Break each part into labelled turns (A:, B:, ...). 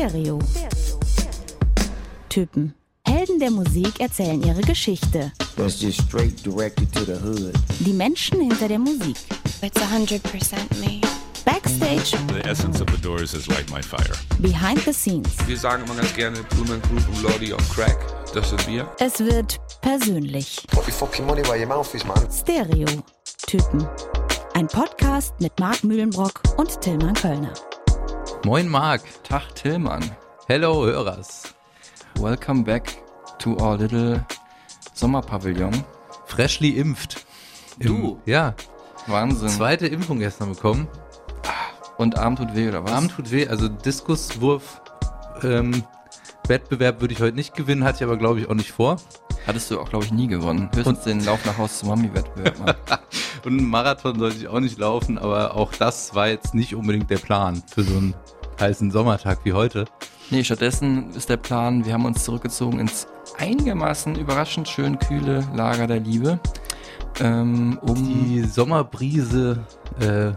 A: Stereo. Typen. Helden der Musik erzählen ihre Geschichte.
B: That's just straight directed to the hood.
A: Die Menschen hinter der Musik.
C: It's 100% me.
A: Backstage,
D: The essence of the Doors is like my fire.
A: behind the scenes.
E: Wir sagen immer ganz gerne Blumen Group und on Crack. Das sind wir.
A: Es wird persönlich.
F: Put your fucking money where your mouth is, man.
A: Stereo. Typen. Ein Podcast mit Marc Mühlenbrock und Tillmann Kölner.
G: Moin Marc,
H: Tag Tillmann.
G: hello Hörers.
H: Welcome back to our little Sommerpavillon.
G: Freshly impft.
H: Du?
G: Ja,
H: Wahnsinn.
G: zweite Impfung gestern bekommen.
H: Und Arm tut weh, oder was?
G: Arm tut weh, also Diskuswurf, ähm, Wettbewerb würde ich heute nicht gewinnen, hatte ich aber glaube ich auch nicht vor.
H: Hattest du auch, glaube ich, nie gewonnen. Höchstens den Lauf nach Haus zum Mami-Wettbewerb.
G: Und einen Marathon sollte ich auch nicht laufen, aber auch das war jetzt nicht unbedingt der Plan für so einen heißen Sommertag wie heute.
H: nee, stattdessen ist der Plan, wir haben uns zurückgezogen ins einigermaßen überraschend schön kühle Lager der Liebe. Ähm, um
G: Die Sommerbrise äh,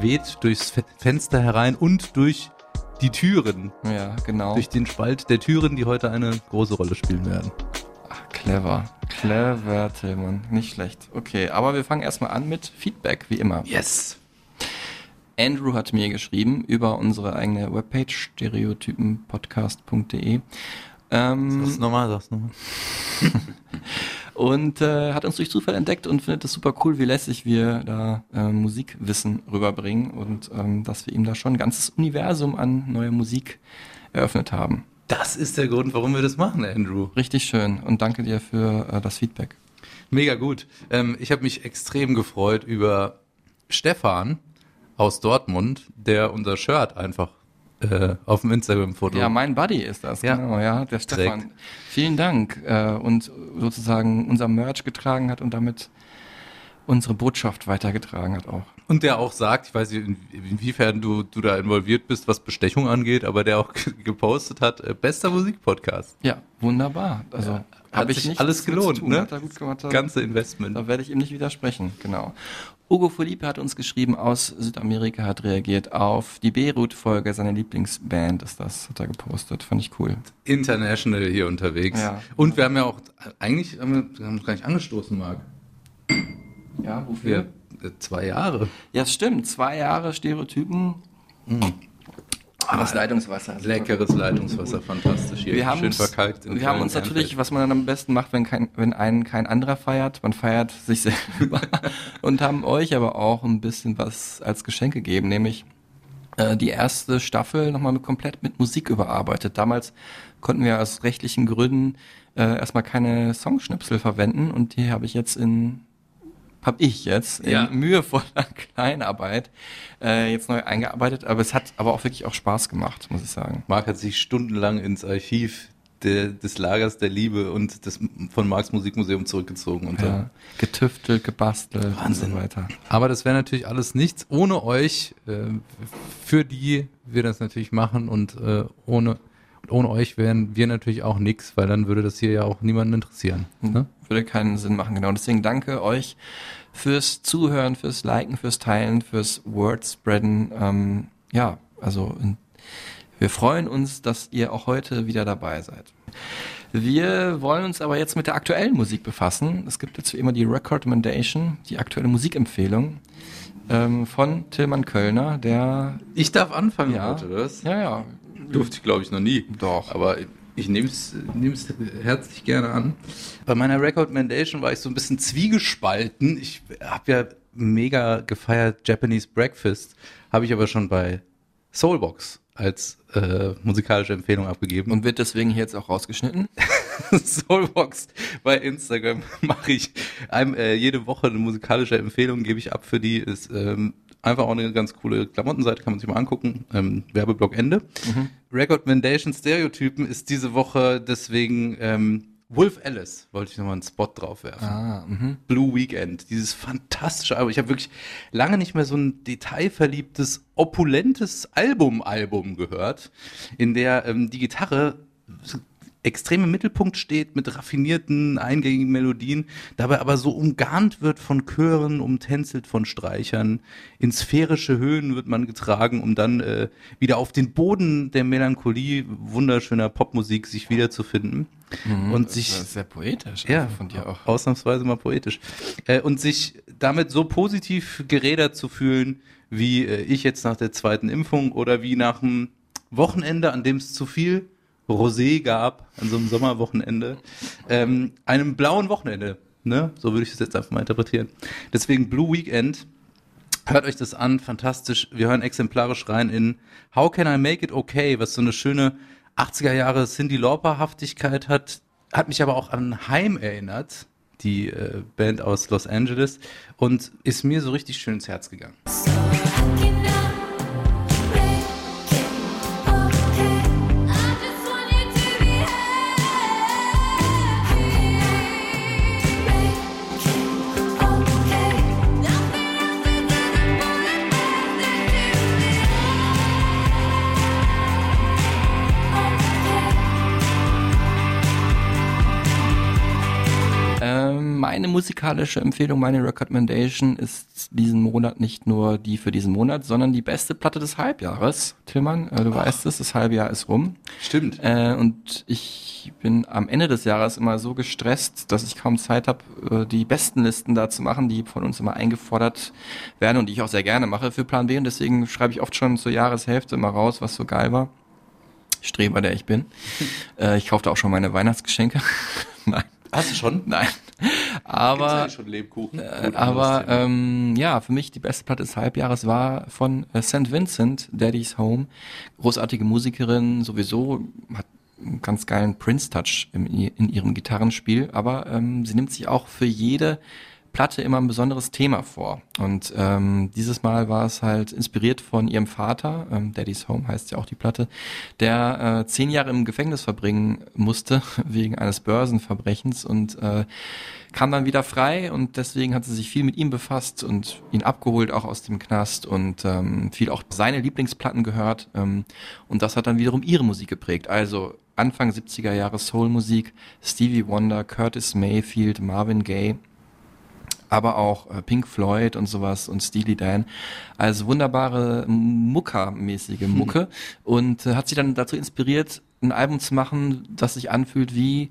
G: weht durchs Fe Fenster herein und durch die Türen,
H: ja, genau.
G: durch den Spalt der Türen, die heute eine große Rolle spielen werden.
H: Clever. Clever, Tillmann. Nicht schlecht. Okay, aber wir fangen erstmal an mit Feedback, wie immer.
G: Yes.
H: Andrew hat mir geschrieben über unsere eigene Webpage stereotypenpodcast.de ähm,
G: Sag's nochmal, sag's nochmal.
H: und äh, hat uns durch Zufall entdeckt und findet es super cool, wie lässig wir da äh, Musikwissen rüberbringen und ähm, dass wir ihm da schon ein ganzes Universum an neuer Musik eröffnet haben.
G: Das ist der Grund, warum wir das machen, Andrew.
H: Richtig schön und danke dir für äh, das Feedback.
G: Mega gut. Ähm, ich habe mich extrem gefreut über Stefan aus Dortmund, der unser Shirt einfach äh, auf dem Instagram-Foto.
H: Ja, mein Buddy ist das,
G: Ja.
H: genau, ja, der Stefan.
G: Trägt.
H: Vielen Dank äh, und sozusagen unser Merch getragen hat und damit unsere Botschaft weitergetragen hat auch.
G: Und der auch sagt, ich weiß nicht, in- inwiefern du, du da involviert bist, was Bestechung angeht, aber der auch gepostet hat, äh, bester Musikpodcast.
H: Ja, wunderbar. Also
G: Hat
H: habe ich
G: sich
H: nicht
G: alles gelohnt,
H: tun.
G: ne?
H: Gemacht.
G: Das ganze Investment.
H: Da werde ich ihm nicht widersprechen, genau. Ugo Felipe hat uns geschrieben aus Südamerika, hat reagiert auf die Beirut-Folge, seine Lieblingsband ist das, hat er gepostet, fand ich cool.
G: International hier unterwegs.
H: Ja.
G: Und wir haben ja auch, eigentlich haben wir, wir haben uns gar nicht angestoßen, Marc.
H: Ja,
G: Wir, äh, zwei Jahre.
H: Ja, stimmt. Zwei Jahre Stereotypen. Ah, das Leitungswasser.
G: Leckeres Leitungswasser, fantastisch hier.
H: Wir haben,
G: Schön verkalkt.
H: wir haben uns natürlich, was man dann am besten macht, wenn, kein, wenn einen kein anderer feiert, man feiert sich selber und haben euch aber auch ein bisschen was als Geschenk gegeben, nämlich äh, die erste Staffel nochmal mit, komplett mit Musik überarbeitet. Damals konnten wir aus rechtlichen Gründen äh, erstmal keine Songschnipsel verwenden und die habe ich jetzt in habe ich jetzt in
G: Ja.
H: mühevoller Kleinarbeit äh, jetzt neu eingearbeitet, aber es hat aber auch wirklich auch Spaß gemacht, muss ich sagen.
G: Marc hat sich stundenlang ins Archiv der, des Lagers der Liebe und des, von Marx Musikmuseum zurückgezogen. Und.
H: Ja, getüftelt, gebastelt
G: Wahnsinn.
H: und so weiter.
G: Aber das wäre natürlich alles nichts ohne euch, äh, für die wir das natürlich machen und äh, ohne, ohne euch wären wir natürlich auch nichts, weil dann würde das hier ja auch niemanden interessieren. Ne?
H: Würde keinen Sinn machen, genau. Deswegen danke euch fürs Zuhören, fürs Liken, fürs Teilen, fürs Wordspreaden. Ähm, ja, also wir freuen uns, dass ihr auch heute wieder dabei seid. Wir wollen uns aber jetzt mit der aktuellen Musik befassen. Es gibt jetzt wie immer die Recommendation, die aktuelle Musikempfehlung ähm, von Tillmann Kölner, der
G: Ich darf anfangen
H: Ja.
G: heute, was?
H: ja ja
G: Durfte ich, glaube ich, noch nie.
H: Doch.
G: Aber ich nehme es herzlich gerne an. Bei meiner Recommendation war ich so ein bisschen zwiegespalten. Ich habe ja mega gefeiert Japanese Breakfast, habe ich aber schon bei Soulbox als äh, musikalische Empfehlung abgegeben.
H: und wird deswegen hier jetzt auch rausgeschnitten.
G: Soulbox bei Instagram mache ich einem, äh, jede Woche eine musikalische Empfehlung, gebe ich ab für die. Ist ähm, einfach auch eine ganz coole Klamottenseite, kann man sich mal angucken. Ähm, Werbeblock Ende. Recommendation Stereotypen ist diese Woche deswegen ähm, Wolf Alice, wollte ich nochmal einen Spot drauf werfen.
H: Ah, mhm.
G: Blue Weekend, dieses fantastische Album. Ich habe wirklich lange nicht mehr so ein detailverliebtes, opulentes Album-Album gehört, in der ähm, die Gitarre extrem im Mittelpunkt steht mit raffinierten, eingängigen Melodien, dabei aber so umgarnt wird von Chören, umtänzelt von Streichern. In sphärische Höhen wird man getragen, um dann äh, wieder auf den Boden der Melancholie wunderschöner Popmusik sich wiederzufinden. und sich
H: Das ist sehr poetisch
G: ja,
H: einfach von dir auch.
G: Ausnahmsweise mal poetisch. Äh, und sich damit so positiv gerädert zu fühlen, wie äh, ich jetzt nach der zweiten Impfung oder wie nach einem Wochenende, an dem es zu viel Rosé gab, an so einem Sommerwochenende, ähm, einem blauen Wochenende. Ne? So würde ich das jetzt einfach mal interpretieren. Deswegen Blue Weekend. Hört euch das an, fantastisch. Wir hören exemplarisch rein in How Can I Make It Okay, was so eine schöne 80er Jahre Cindy Lauper-Haftigkeit hat, hat mich aber auch an Heim erinnert, die äh, Band aus Los Angeles, und ist mir so richtig schön ins Herz gegangen.
H: Ähm, meine musikalische Empfehlung, meine Recommendation ist diesen Monat nicht nur die für diesen Monat, sondern die beste Platte des Halbjahres. Tillmann, äh, du weißt es, das Halbjahr ist rum.
G: Stimmt.
H: Äh, und ich bin am Ende des Jahres immer so gestresst, dass ich kaum Zeit habe, äh, die besten Listen da zu machen, die von uns immer eingefordert werden und die ich auch sehr gerne mache für Plan B. Und deswegen schreibe ich oft schon zur Jahreshälfte immer raus, was so geil war. Streber, der ich bin. äh, ich kaufte auch schon meine Weihnachtsgeschenke. Nein.
G: Hast du schon?
H: Nein. Aber,
G: schon Lebkuchen?
H: äh, aber ähm, ja, für mich die beste Platte des Halbjahres war von äh, St. Vincent, Daddy's Home. Großartige Musikerin, sowieso hat einen ganz geilen Prince-Touch im- in ihrem Gitarrenspiel, aber ähm, sie nimmt sich auch für jede Platte immer ein besonderes Thema vor. Und ähm, dieses Mal war es halt inspiriert von ihrem Vater, ähm, Daddy's Home heißt ja auch die Platte, der äh, zehn Jahre im Gefängnis verbringen musste wegen eines Börsenverbrechens und äh, kam dann wieder frei und deswegen hat sie sich viel mit ihm befasst und ihn abgeholt auch aus dem Knast und ähm, viel auch seine Lieblingsplatten gehört ähm, und das hat dann wiederum ihre Musik geprägt. Also Anfang 70er Jahre Soulmusik, Stevie Wonder, Curtis Mayfield, Marvin Gaye, aber auch äh, Pink Floyd und sowas und Steely Dan. Also wunderbare Mucker-mäßige Mucke und äh, hat sie dann dazu inspiriert, ein Album zu machen, das sich anfühlt wie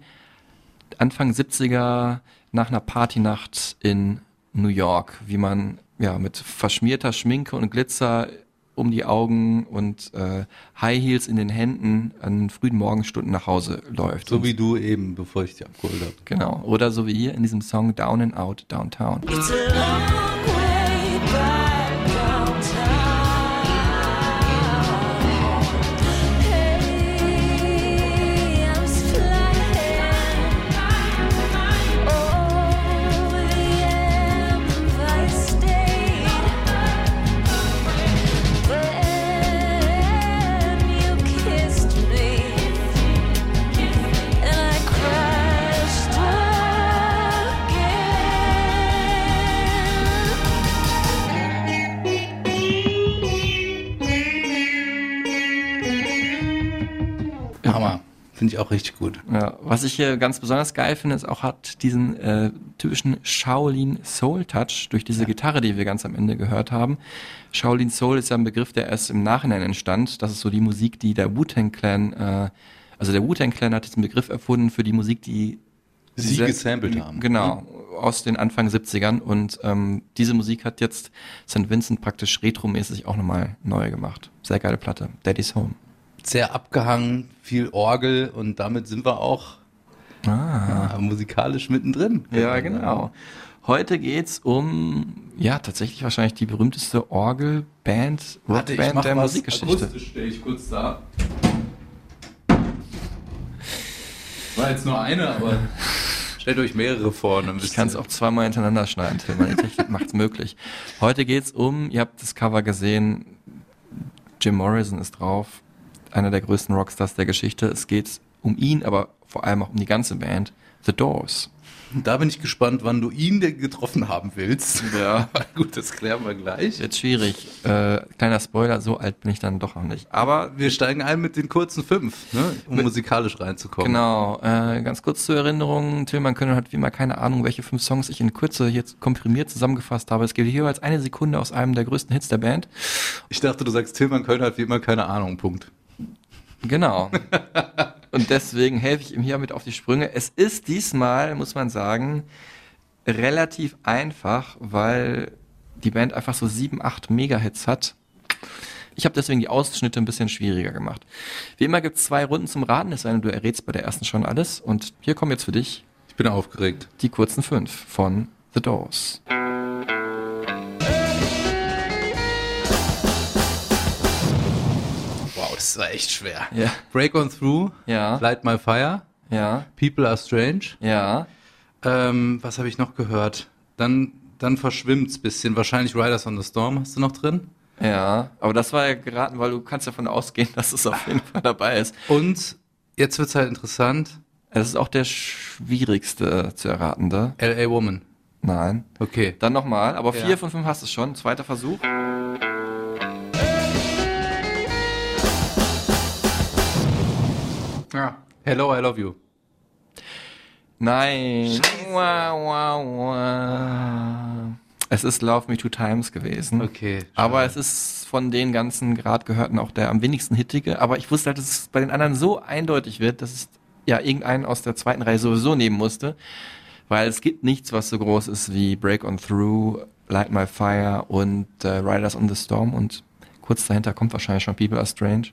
H: Anfang 70er nach einer Partynacht in New York, wie man ja mit verschmierter Schminke und Glitzer um die Augen und äh, High Heels in den Händen an frühen Morgenstunden nach Hause läuft.
G: So
H: Und-
G: wie du eben, bevor ich dich abgeholt habe.
H: Genau. Oder so wie hier in diesem Song Down and Out Downtown.
G: Hammer. Ich auch richtig gut.
H: Ja, was ich hier ganz besonders geil finde, ist auch hat diesen äh, typischen Shaolin Soul Touch durch diese Gitarre, die wir ganz am Ende gehört haben. Shaolin Soul ist ja ein Begriff, der erst im Nachhinein entstand. Das ist so die Musik, die der Wu-Tang Clan, äh, also der Wu-Tang Clan hat diesen Begriff erfunden für die Musik, die
G: Sie gesampelt haben.
H: Genau, aus den Anfang 70ern und ähm, diese Musik hat jetzt St. Vincent praktisch retromäßig auch nochmal neu gemacht. Sehr geile Platte. Daddy's Home.
G: Sehr abgehangen, viel Orgel und damit sind wir auch
H: Ah.
G: äh, musikalisch mittendrin.
H: Ja, genau. Heute geht's um, ja, tatsächlich wahrscheinlich die berühmteste Orgelband, Rockband der Musikgeschichte.
G: akustisch, stell ich kurz da. War jetzt nur eine, aber stellt euch mehrere vor. Dann
H: Ich kann es auch zweimal hintereinander schneiden, Till. Meine Technik macht's möglich. Heute geht's um, ihr habt das Cover gesehen, Jim Morrison ist drauf, einer der größten Rockstars der Geschichte. Es geht um ihn, aber vor allem auch um die ganze Band, The Doors.
G: Da bin ich gespannt, wann du ihn denn getroffen haben willst.
H: Ja.
G: Gut, das klären wir gleich.
H: Wird schwierig. Äh, kleiner Spoiler, so alt bin ich dann doch noch nicht. Aber
G: Wir steigen ein mit den kurzen fünf, ne, um musikalisch reinzukommen.
H: Genau, äh, ganz kurz zur Erinnerung, Tillmann Könner hat wie immer keine Ahnung, welche fünf Songs ich in Kürze jetzt komprimiert zusammengefasst habe. Es gibt jeweils eine Sekunde aus einem der größten Hits der Band.
G: Ich dachte, du sagst, Tillmann Köln hat wie immer keine Ahnung, Punkt.
H: Genau. Und deswegen helfe ich ihm hiermit auf die Sprünge. Es ist diesmal, muss man sagen, relativ einfach, weil die Band einfach so sieben, acht Mega-Hits hat. Ich habe deswegen die Ausschnitte ein bisschen schwieriger gemacht. Wie immer gibt es zwei Runden zum Raten, es sei denn, du errätst bei der ersten schon alles. Und hier kommen jetzt für dich
G: Ich bin aufgeregt.
H: die kurzen fünf von The Doors.
G: Das war echt schwer.
H: Ja.
G: Break on Through,
H: Ja.
G: Light My Fire,
H: Ja,
G: People Are Strange.
H: ja.
G: Ähm, was habe ich noch gehört? Dann, dann verschwimmt's bisschen. Wahrscheinlich Riders on the Storm hast du noch drin.
H: Ja, aber das war ja geraten, weil du kannst davon ausgehen, dass es auf jeden Fall dabei ist.
G: Und jetzt wird's halt interessant.
H: Es ist auch der schwierigste zu erratende.
G: L.A. Woman.
H: Nein.
G: Okay.
H: Dann nochmal, aber vier
G: Ja.
H: von fünf hast du schon. Zweiter Versuch.
G: Ja. Hello, I love you.
H: Nein. Wow, wow, wow. Es ist Love Me Two Times gewesen.
G: Okay.
H: Aber es ist von den ganzen gerade gehörten auch der am wenigsten hittige. Aber ich wusste halt, dass es bei den anderen so eindeutig wird, dass es ja irgendeinen aus der zweiten Reihe sowieso nehmen musste. Weil es gibt nichts, was so groß ist wie Break on Through, Light My Fire und äh, Riders on the Storm. Und kurz dahinter kommt wahrscheinlich schon People Are Strange.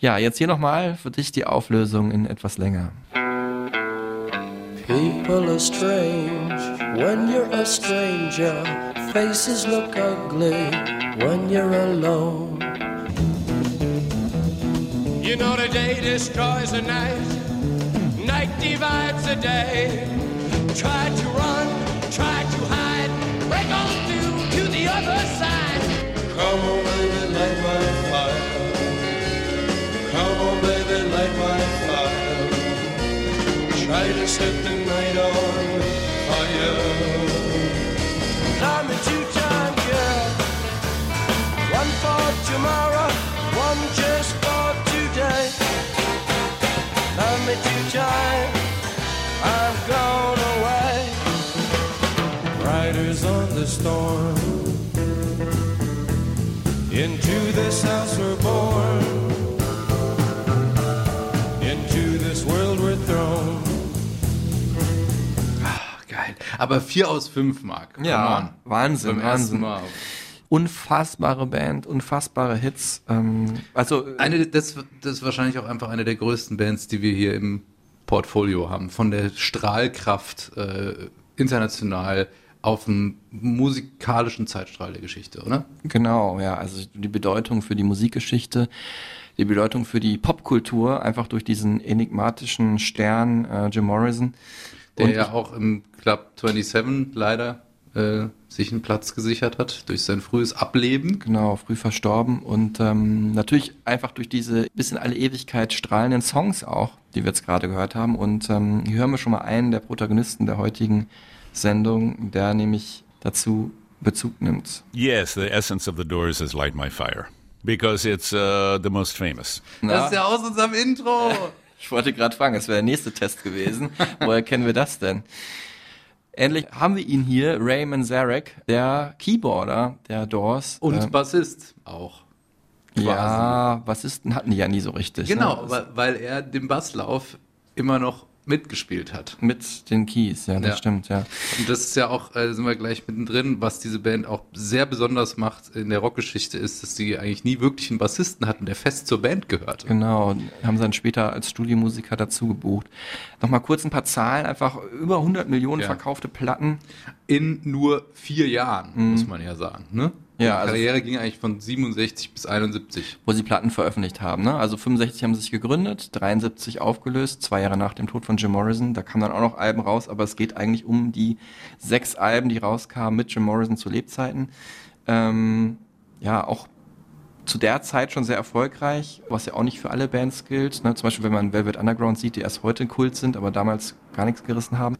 H: Ja, jetzt hier nochmal für dich die Auflösung in etwas länger.
I: People are strange when you're a stranger. Faces look ugly when you're alone.
J: You know the day destroys the night, night divides the day. Try to run, try to hide, break on through to the other side.
I: Come on, baby, light my fire. Try to set the night on fire. Love me two times, girl. One for tomorrow, one just for today. Love me two times, I've gone away. Riders on the storm. Into this house we're born.
G: Aber vier aus fünf, Marc. Come
H: Ja. Wahnsinn,
G: Beim
H: Wahnsinn.
G: Mal.
H: Unfassbare Band, unfassbare Hits. Ähm, also
G: Eine, das, das ist wahrscheinlich auch einfach eine der größten Bands, die wir hier im Portfolio haben. Von der Strahlkraft äh, international auf dem musikalischen Zeitstrahl der Geschichte, oder?
H: Genau, ja, also die Bedeutung für die Musikgeschichte, die Bedeutung für die Popkultur, einfach durch diesen enigmatischen Stern äh, Jim Morrison.
G: Der
H: Und
G: ja auch im Club 27 leider äh, sich einen Platz gesichert hat durch sein frühes Ableben.
H: Genau, früh verstorben und ähm, natürlich einfach durch diese bis in alle Ewigkeit strahlenden Songs auch, die wir jetzt gerade gehört haben. Und ähm, hier hören wir schon mal einen der Protagonisten der heutigen Sendung, der nämlich dazu Bezug nimmt.
D: Yes, the essence of the Doors is Light My Fire because it's uh, the most famous.
G: Das ist ja aus unserem Intro.
H: Ich wollte gerade fragen, das wäre der nächste Test gewesen. Woher kennen wir das denn? Endlich haben wir ihn hier, Ray Manzarek, der Keyboarder der Doors.
G: Und
H: Ähm,
G: Bassist auch.
H: ja, Bassisten hatten die ja nie so richtig.
G: Genau,
H: ne?
G: weil, weil er den Basslauf immer noch mitgespielt hat.
H: Mit den Keys, ja, das
G: Ja.
H: stimmt, ja.
G: Und das ist ja auch, äh, sind wir gleich mittendrin, was diese Band auch sehr besonders macht in der Rockgeschichte, ist, dass sie eigentlich nie wirklich einen Bassisten hatten, der fest zur Band gehörte.
H: Genau, haben sie dann später als Studiomusiker dazu gebucht. Nochmal kurz ein paar Zahlen, einfach über 100 Millionen
G: Ja.
H: verkaufte Platten.
G: In nur vier Jahren, muss man ja sagen. Ne?
H: Ja, also-
G: Karriere ging eigentlich von 67 bis 71.
H: wo sie Platten veröffentlicht haben. Ne? Also 65 haben sie sich gegründet, 73 aufgelöst, zwei Jahre nach dem Tod von Jim Morrison. Da kamen dann auch noch Alben raus, aber es geht eigentlich um die sechs Alben, die rauskamen mit Jim Morrison zu Lebzeiten. Ähm, ja, auch zu der Zeit schon sehr erfolgreich, was ja auch nicht für alle Bands gilt. Ne? Zum Beispiel, wenn man Velvet Underground sieht, die erst heute Kult sind, aber damals gar nichts gerissen haben.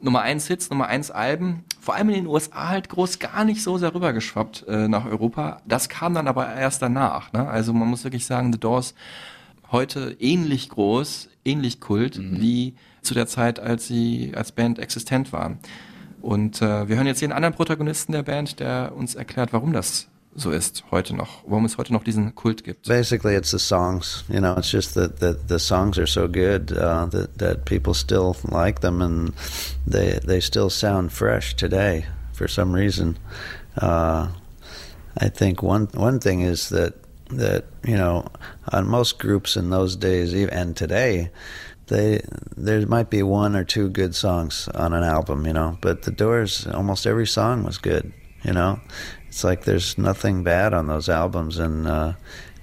H: Nummer eins Hits, Nummer eins Alben, vor allem in den USA halt groß gar nicht so sehr rübergeschwappt äh, nach Europa. Das kam dann aber erst danach. Ne? Also man muss wirklich sagen, The Doors heute ähnlich groß, ähnlich kult wie zu der Zeit, als sie als Band existent waren. Und äh, wir hören jetzt hier einen anderen Protagonisten der Band, der uns erklärt, warum das so ist heute noch, warum es heute noch diesen Kult gibt.
K: Basically, it's the songs. You know, it's just that the, the songs are so good uh, that that people still like them, and they they still sound fresh today for some reason. Uh, I think one one thing is that that you know on most groups in those days even and today they there might be one or two good songs on an album you know but the doors almost every song was good you know it's like there's nothing bad on those albums and uh,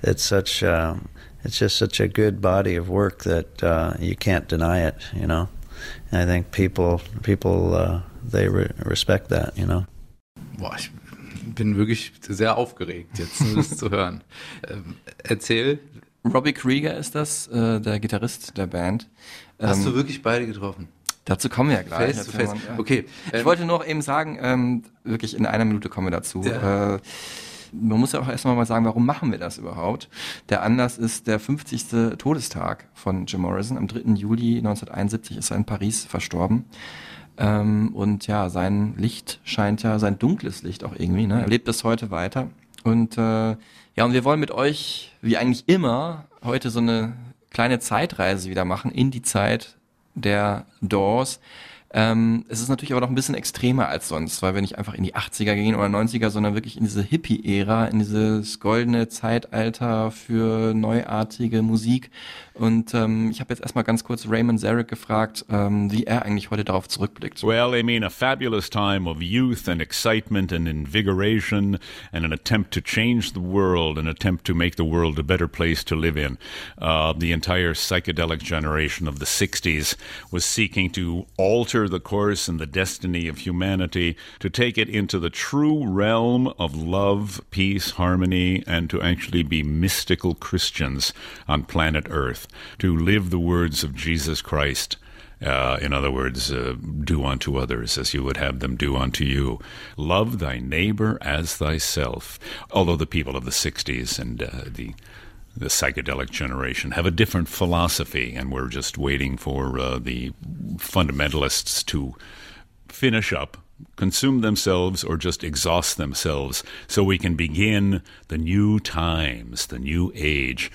K: it's such uh, it's just such a good body of work that uh, you can't deny it you know and I think people people uh, they re- respect that you know
G: Boah, ich bin wirklich sehr aufgeregt, jetzt das zu hören. Ähm, erzähl,
H: Robbie Krieger ist das, äh, der Gitarrist der Band.
G: hast
H: Ähm,
G: du wirklich beide getroffen?
H: Dazu kommen wir ja gleich.
G: Face face. Okay.
H: Ich
G: ähm,
H: wollte noch eben sagen, ähm, wirklich in einer Minute kommen wir dazu.
G: Ja.
H: Äh, man muss ja auch erstmal mal sagen, warum machen wir das überhaupt? Der Anlass ist der 50. Todestag von Jim Morrison. Am 3. Juli 1971 ist er in Paris verstorben. Ähm, und ja, sein Licht scheint ja, sein dunkles Licht auch irgendwie, ne? Er lebt bis heute weiter. Und äh, ja, und wir wollen mit euch, wie eigentlich immer, heute so eine kleine Zeitreise wieder machen in die Zeit der Doors. Ähm, es ist natürlich aber noch ein bisschen extremer als sonst, weil wir nicht einfach in die 80er gehen oder 90er, sondern wirklich in diese Hippie-Ära, in dieses goldene Zeitalter für neuartige Musik. Und ähm, ich habe jetzt erstmal ganz kurz Raymond Zarek gefragt, ähm, wie er eigentlich heute darauf zurückblickt.
D: Well, I mean, a fabulous time of youth and excitement and invigoration and an attempt to change the world, an attempt to make the world a better place to live in. Uh, the entire psychedelic generation of the 60s was seeking to alter the course and the destiny of humanity, to take it into the true realm of love, peace, harmony, and to actually be mystical Christians on planet Earth, to live the words of Jesus Christ. Uh, in other words, uh, do unto others as you would have them do unto you. Love thy neighbor as thyself. Although the people of the 60s and uh, the the psychedelic generation have a different philosophy, and we're just waiting for uh, the fundamentalists to finish up, consume themselves, or just exhaust themselves so we can begin the new times, the new age.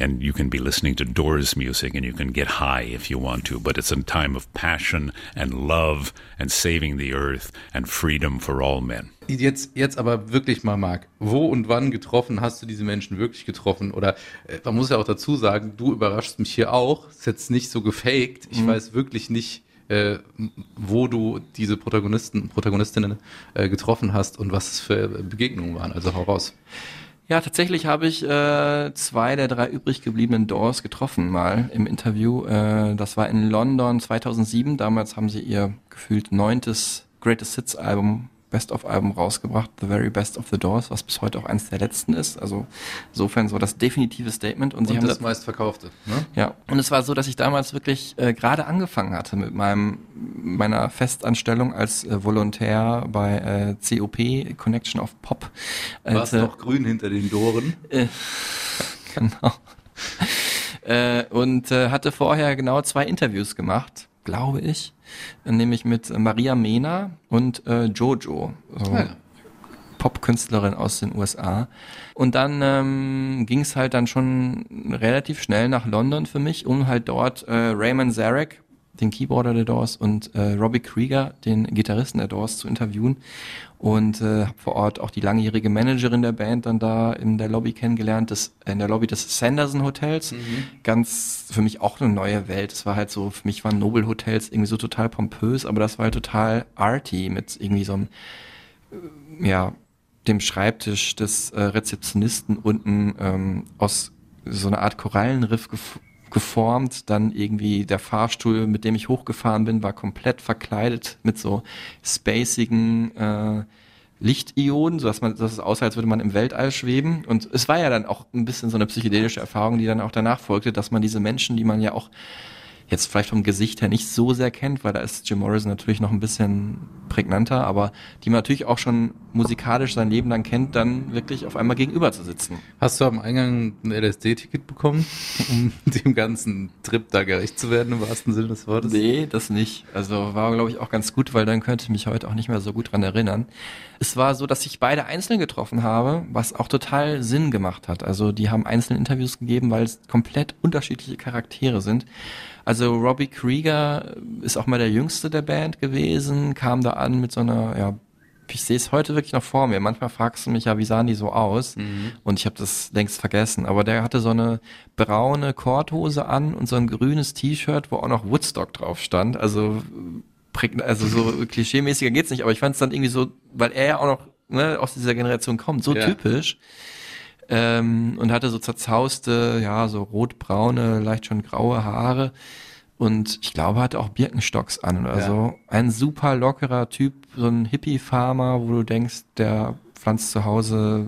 D: And you can be listening to Doors music and you can get high if you want to, but it's a time of passion and love and saving the earth and freedom for all men.
G: Jetzt, jetzt aber wirklich mal, Marc, wo und wann getroffen hast du diese Menschen wirklich getroffen? Oder äh, man muss ja auch dazu sagen, du überraschst mich hier auch. Ist jetzt nicht so gefaked. Ich weiß wirklich nicht, äh, wo du diese Protagonisten, Protagonistinnen äh, getroffen hast und was es für Begegnungen waren. Also hau raus.
H: Ja, tatsächlich habe ich äh, zwei der drei übrig gebliebenen Doors getroffen mal im Interview. Äh, das war in London 2007. Damals haben sie ihr gefühlt neuntes Greatest Hits Album, Best of Album rausgebracht, The Very Best of the Doors, was bis heute auch eines der letzten ist. Also insofern so das definitive Statement. Und sie
G: Und
H: haben
G: das
H: da-
G: meistverkaufte. Ne?
H: ja, und es war so, dass ich damals wirklich äh, gerade angefangen hatte mit meinem meiner Festanstellung als äh, Volontär bei äh, COP Connection of Pop.
G: Warst
H: Als, äh,
G: noch grün hinter den Doren.
H: äh, genau. äh, und hatte vorher genau zwei Interviews gemacht, glaube ich, nämlich mit Maria Mena und äh, Jojo, so
G: Ah ja.
H: Popkünstlerin aus den USA. Und dann ähm, ging es halt dann schon relativ schnell nach London für mich, um halt dort äh, Raymond Zarek, den Keyboarder der Doors, und äh, Robbie Krieger, den Gitarristen der Doors, zu interviewen. Und äh, habe vor Ort auch die langjährige Managerin der Band dann da in der Lobby kennengelernt, des, in der Lobby des Sanderson Hotels. Ganz für mich auch eine neue Welt. Es war halt so, für mich waren Nobel Hotels irgendwie so total pompös, aber das war halt total arty mit irgendwie so einem ja, dem Schreibtisch des äh, Rezeptionisten unten ähm, aus so einer Art Korallenriff gef geformt. Dann irgendwie der Fahrstuhl, mit dem ich hochgefahren bin, war komplett verkleidet mit so spacigen äh, Lichtionen, so dass man, dass es aussah, als würde man im Weltall schweben. Und es war ja dann auch ein bisschen so eine psychedelische Erfahrung, die dann auch danach folgte, dass man diese Menschen, die man ja auch jetzt vielleicht vom Gesicht her nicht so sehr kennt, weil da ist Jim Morrison natürlich noch ein bisschen prägnanter, aber die man natürlich auch schon musikalisch sein Leben lang kennt, dann wirklich auf einmal gegenüber zu sitzen.
G: Hast du am Eingang ein LSD-Ticket bekommen, um dem ganzen Trip da gerecht zu werden, im wahrsten Sinne des Wortes?
H: Nee, das nicht. Also war, glaube ich, auch ganz gut, weil dann könnte ich mich heute auch nicht mehr so gut dran erinnern. Es war so, dass ich beide einzeln getroffen habe, was auch total Sinn gemacht hat. Also die haben einzelne Interviews gegeben, weil es komplett unterschiedliche Charaktere sind. Also Robbie Krieger ist auch mal der jüngste der Band gewesen, kam da an mit so einer, ja, ich sehe es heute wirklich noch vor mir. Manchmal fragst du mich ja, wie sahen die so aus?
G: Mhm.
H: Und ich habe das längst vergessen. Aber der hatte so eine braune Korthose an und so ein grünes T-Shirt, wo auch noch Woodstock drauf stand. Also, also so klischeemäßiger geht's nicht. Aber ich fand es dann irgendwie so, weil er ja auch noch ne, aus dieser Generation kommt, so
G: Ja.
H: typisch. Ähm, und hatte so zerzauste, ja, so rotbraune, leicht schon graue Haare. Und ich glaube, hatte auch Birkenstocks an oder
G: Ja.
H: so. Ein super lockerer Typ, so ein Hippie-Farmer, wo du denkst, der pflanzt zu Hause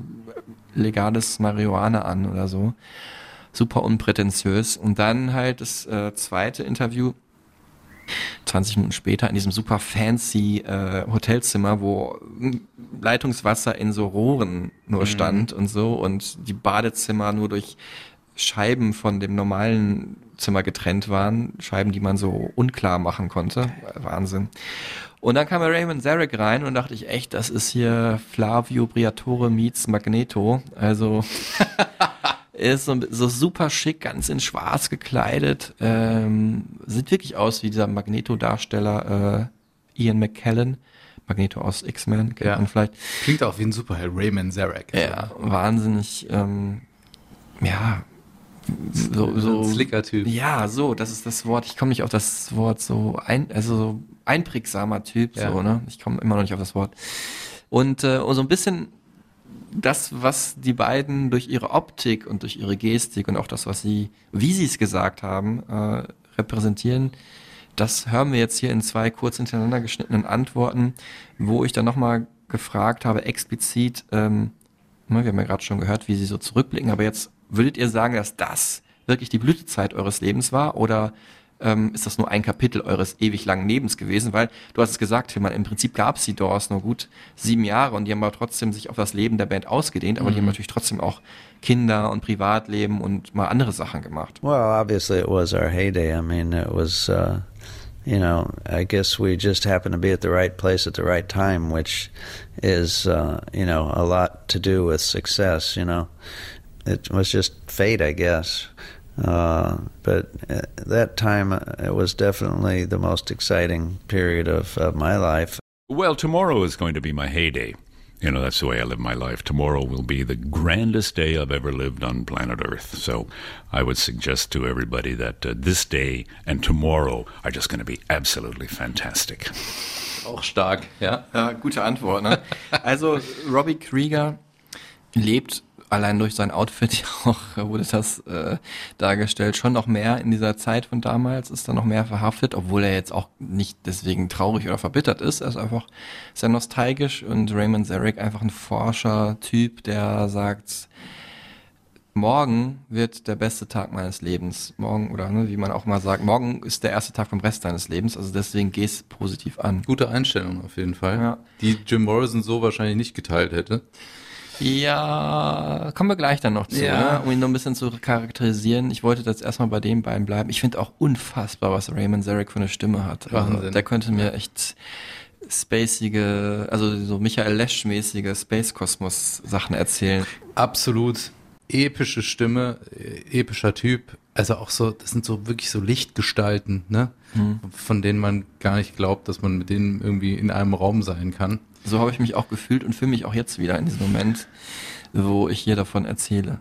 H: legales Marihuana an oder so. Super unprätentiös. Und dann halt das äh, zweite Interview, 20 Minuten später in diesem super fancy äh, Hotelzimmer, wo Leitungswasser in so Rohren nur
G: Mhm.
H: stand und so und die Badezimmer nur durch Scheiben von dem normalen Zimmer getrennt waren, Scheiben, die man so unklar machen konnte. Wahnsinn. Und dann kam Raymond Zarek rein und dachte ich echt, das ist hier Flavio Briatore meets Magneto. Also ist so, so super schick, ganz in schwarz gekleidet. Ähm, sieht wirklich aus wie dieser Magneto-Darsteller äh, Ian McKellen. Magneto aus X-Men, kennt
G: Ja.
H: man vielleicht.
G: Klingt auch wie ein Superheld, Raymond Zarek.
H: Ja, wahnsinnig, ähm, ja, so,
G: So
H: so
G: ein slicker Typ.
H: Ja, so, das ist das Wort. Ich komme nicht auf das Wort so ein, also so einprägsamer Typ,
G: Ja.
H: so, ne? Ich komme immer noch nicht auf das Wort. Und, äh, und so ein bisschen das, was die beiden durch ihre Optik und durch ihre Gestik und auch das, was sie, wie sie es gesagt haben, äh, repräsentieren, das hören wir jetzt hier in zwei kurz hintereinander geschnittenen Antworten, wo ich dann nochmal gefragt habe, explizit, ähm, wir haben ja gerade schon gehört, wie sie so zurückblicken, aber jetzt würdet ihr sagen, dass das wirklich die Blütezeit eures Lebens war oder ähm, ist das nur ein Kapitel eures ewig langen Lebens gewesen? Weil du hast es gesagt, Tilman, im Prinzip gab es die Doors nur gut sieben Jahre und die haben aber trotzdem sich auf das Leben der Band ausgedehnt, aber die haben natürlich trotzdem auch Kinder und Privatleben und mal andere Sachen gemacht.
K: Well, obviously it was our heyday. I mean, it was, uh, you know, I guess we just happened to be at the right place at the right time, which is, uh, you know, a lot to do with success. You know, it was just fate, I guess. Uh, but at that time, uh, it was definitely the most exciting period of, of my life.
D: Well, tomorrow is going to be my heyday. You know, that's the way I live my life. Tomorrow will be the grandest day I've ever lived on planet Earth. So I would suggest to everybody that uh, this day and tomorrow are just going to be absolutely fantastic.
G: Auch stark, ja.
H: Ja, gute Antwort. Ne? Also Robbie Krieger lebt allein durch sein Outfit auch wurde das äh, dargestellt schon noch mehr in dieser Zeit von damals ist da noch mehr verhaftet, obwohl er jetzt auch nicht deswegen traurig oder verbittert ist. Er ist einfach sehr nostalgisch und Raymond Zarek einfach ein Forscher-Typ, der sagt Morgen wird der beste Tag meines Lebens. Morgen, oder ne, wie man auch mal sagt, morgen ist der erste Tag vom Rest deines Lebens. Also deswegen geh's positiv an.
G: Gute Einstellung auf jeden Fall.
H: Ja.
G: Die Jim Morrison so wahrscheinlich nicht geteilt hätte.
H: Ja, kommen wir gleich dann noch zu,
G: Ja.
H: ne? um ihn noch ein bisschen zu charakterisieren. Ich wollte jetzt erstmal bei den beiden bleiben. Ich finde auch unfassbar, was Raymond Zarek für eine Stimme hat. Also,
G: Wahnsinn.
H: der könnte mir echt spacige, also so Michael Lesch-mäßige Space-Kosmos-Sachen erzählen.
G: Absolut epische Stimme, äh, epischer Typ. Also auch so, das sind so wirklich so Lichtgestalten, ne? Von denen man gar nicht glaubt, dass man mit denen irgendwie in einem Raum sein kann.
H: So habe ich mich auch gefühlt und fühle mich auch jetzt wieder in diesem Moment, wo ich hier davon erzähle.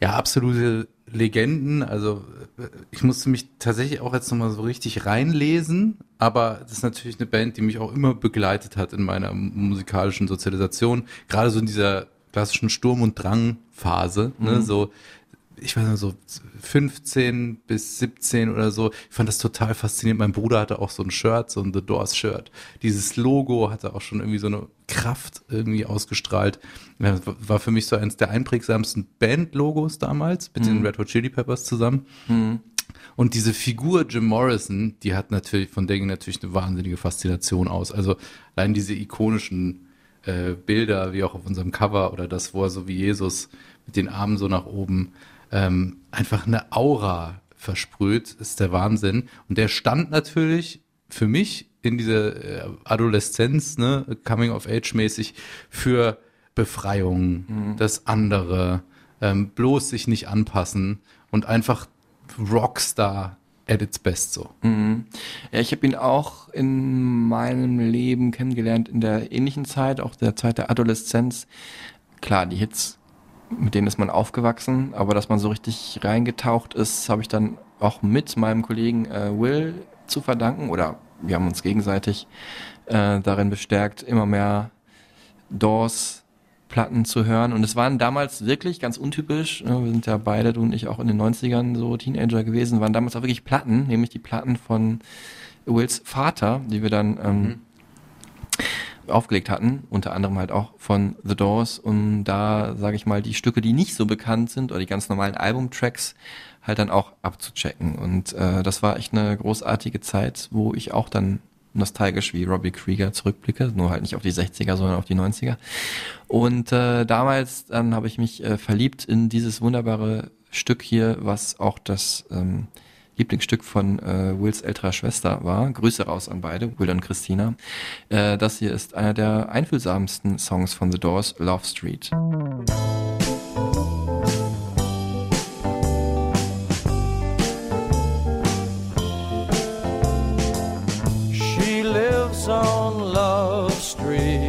G: Ja, absolute Legenden. Also äh, ich musste mich tatsächlich auch jetzt nochmal so richtig reinlesen, aber das ist natürlich eine Band, die mich auch immer begleitet hat in meiner musikalischen Sozialisation. Gerade so in dieser klassischen Sturm- und Drang-Phase, ne? so ich weiß nicht, so 15 bis 17 oder so. Ich fand das total faszinierend. Mein Bruder hatte auch so ein Shirt, so ein The Doors Shirt. Dieses Logo hatte auch schon irgendwie so eine Kraft irgendwie ausgestrahlt. War für mich so eins der einprägsamsten Band-Logos damals mit den Red Hot Chili Peppers zusammen. Und diese Figur Jim Morrison, die hat natürlich von Dingen natürlich eine wahnsinnige Faszination aus. Also allein diese ikonischen äh, Bilder, wie auch auf unserem Cover oder das, wo er so wie Jesus mit den Armen so nach oben ähm, einfach eine Aura versprüht, ist der Wahnsinn. Und der stand natürlich für mich in dieser äh, Adoleszenz, ne, Coming of Age mäßig, für Befreiung,
H: Mhm.
G: das andere, ähm, bloß sich nicht anpassen und einfach Rockstar at its best so.
H: Mhm. Ja, ich habe ihn auch in meinem Leben kennengelernt in der ähnlichen Zeit, auch der Zeit der Adoleszenz. Klar, die Hits, mit denen ist man aufgewachsen, aber dass man so richtig reingetaucht ist, habe ich dann auch mit meinem Kollegen äh, Will zu verdanken oder wir haben uns gegenseitig äh, darin bestärkt, immer mehr Doors Platten zu hören. Und es waren damals wirklich ganz untypisch. ne, Wir sind ja beide, du und ich, auch in den 90ern so Teenager gewesen, waren damals auch wirklich Platten, nämlich die Platten von Wills Vater, die wir dann ähm, aufgelegt hatten, unter anderem halt auch von The Doors, um da, sage ich mal, die Stücke, die nicht so bekannt sind oder die ganz normalen Albumtracks halt dann auch abzuchecken. Und äh, das war echt eine großartige Zeit, wo ich auch dann nostalgisch wie Robbie Krieger zurückblicke, nur halt nicht auf die 60er, sondern auf die 90er. Und äh, damals dann habe ich mich äh, verliebt in dieses wunderbare Stück hier, was auch das ähm, Lieblingsstück von äh, Wills älterer Schwester war. Grüße raus an beide, Will und Christina. Äh, das hier ist einer der einfühlsamsten Songs von The Doors, Love Street.
I: She lives on Love Street,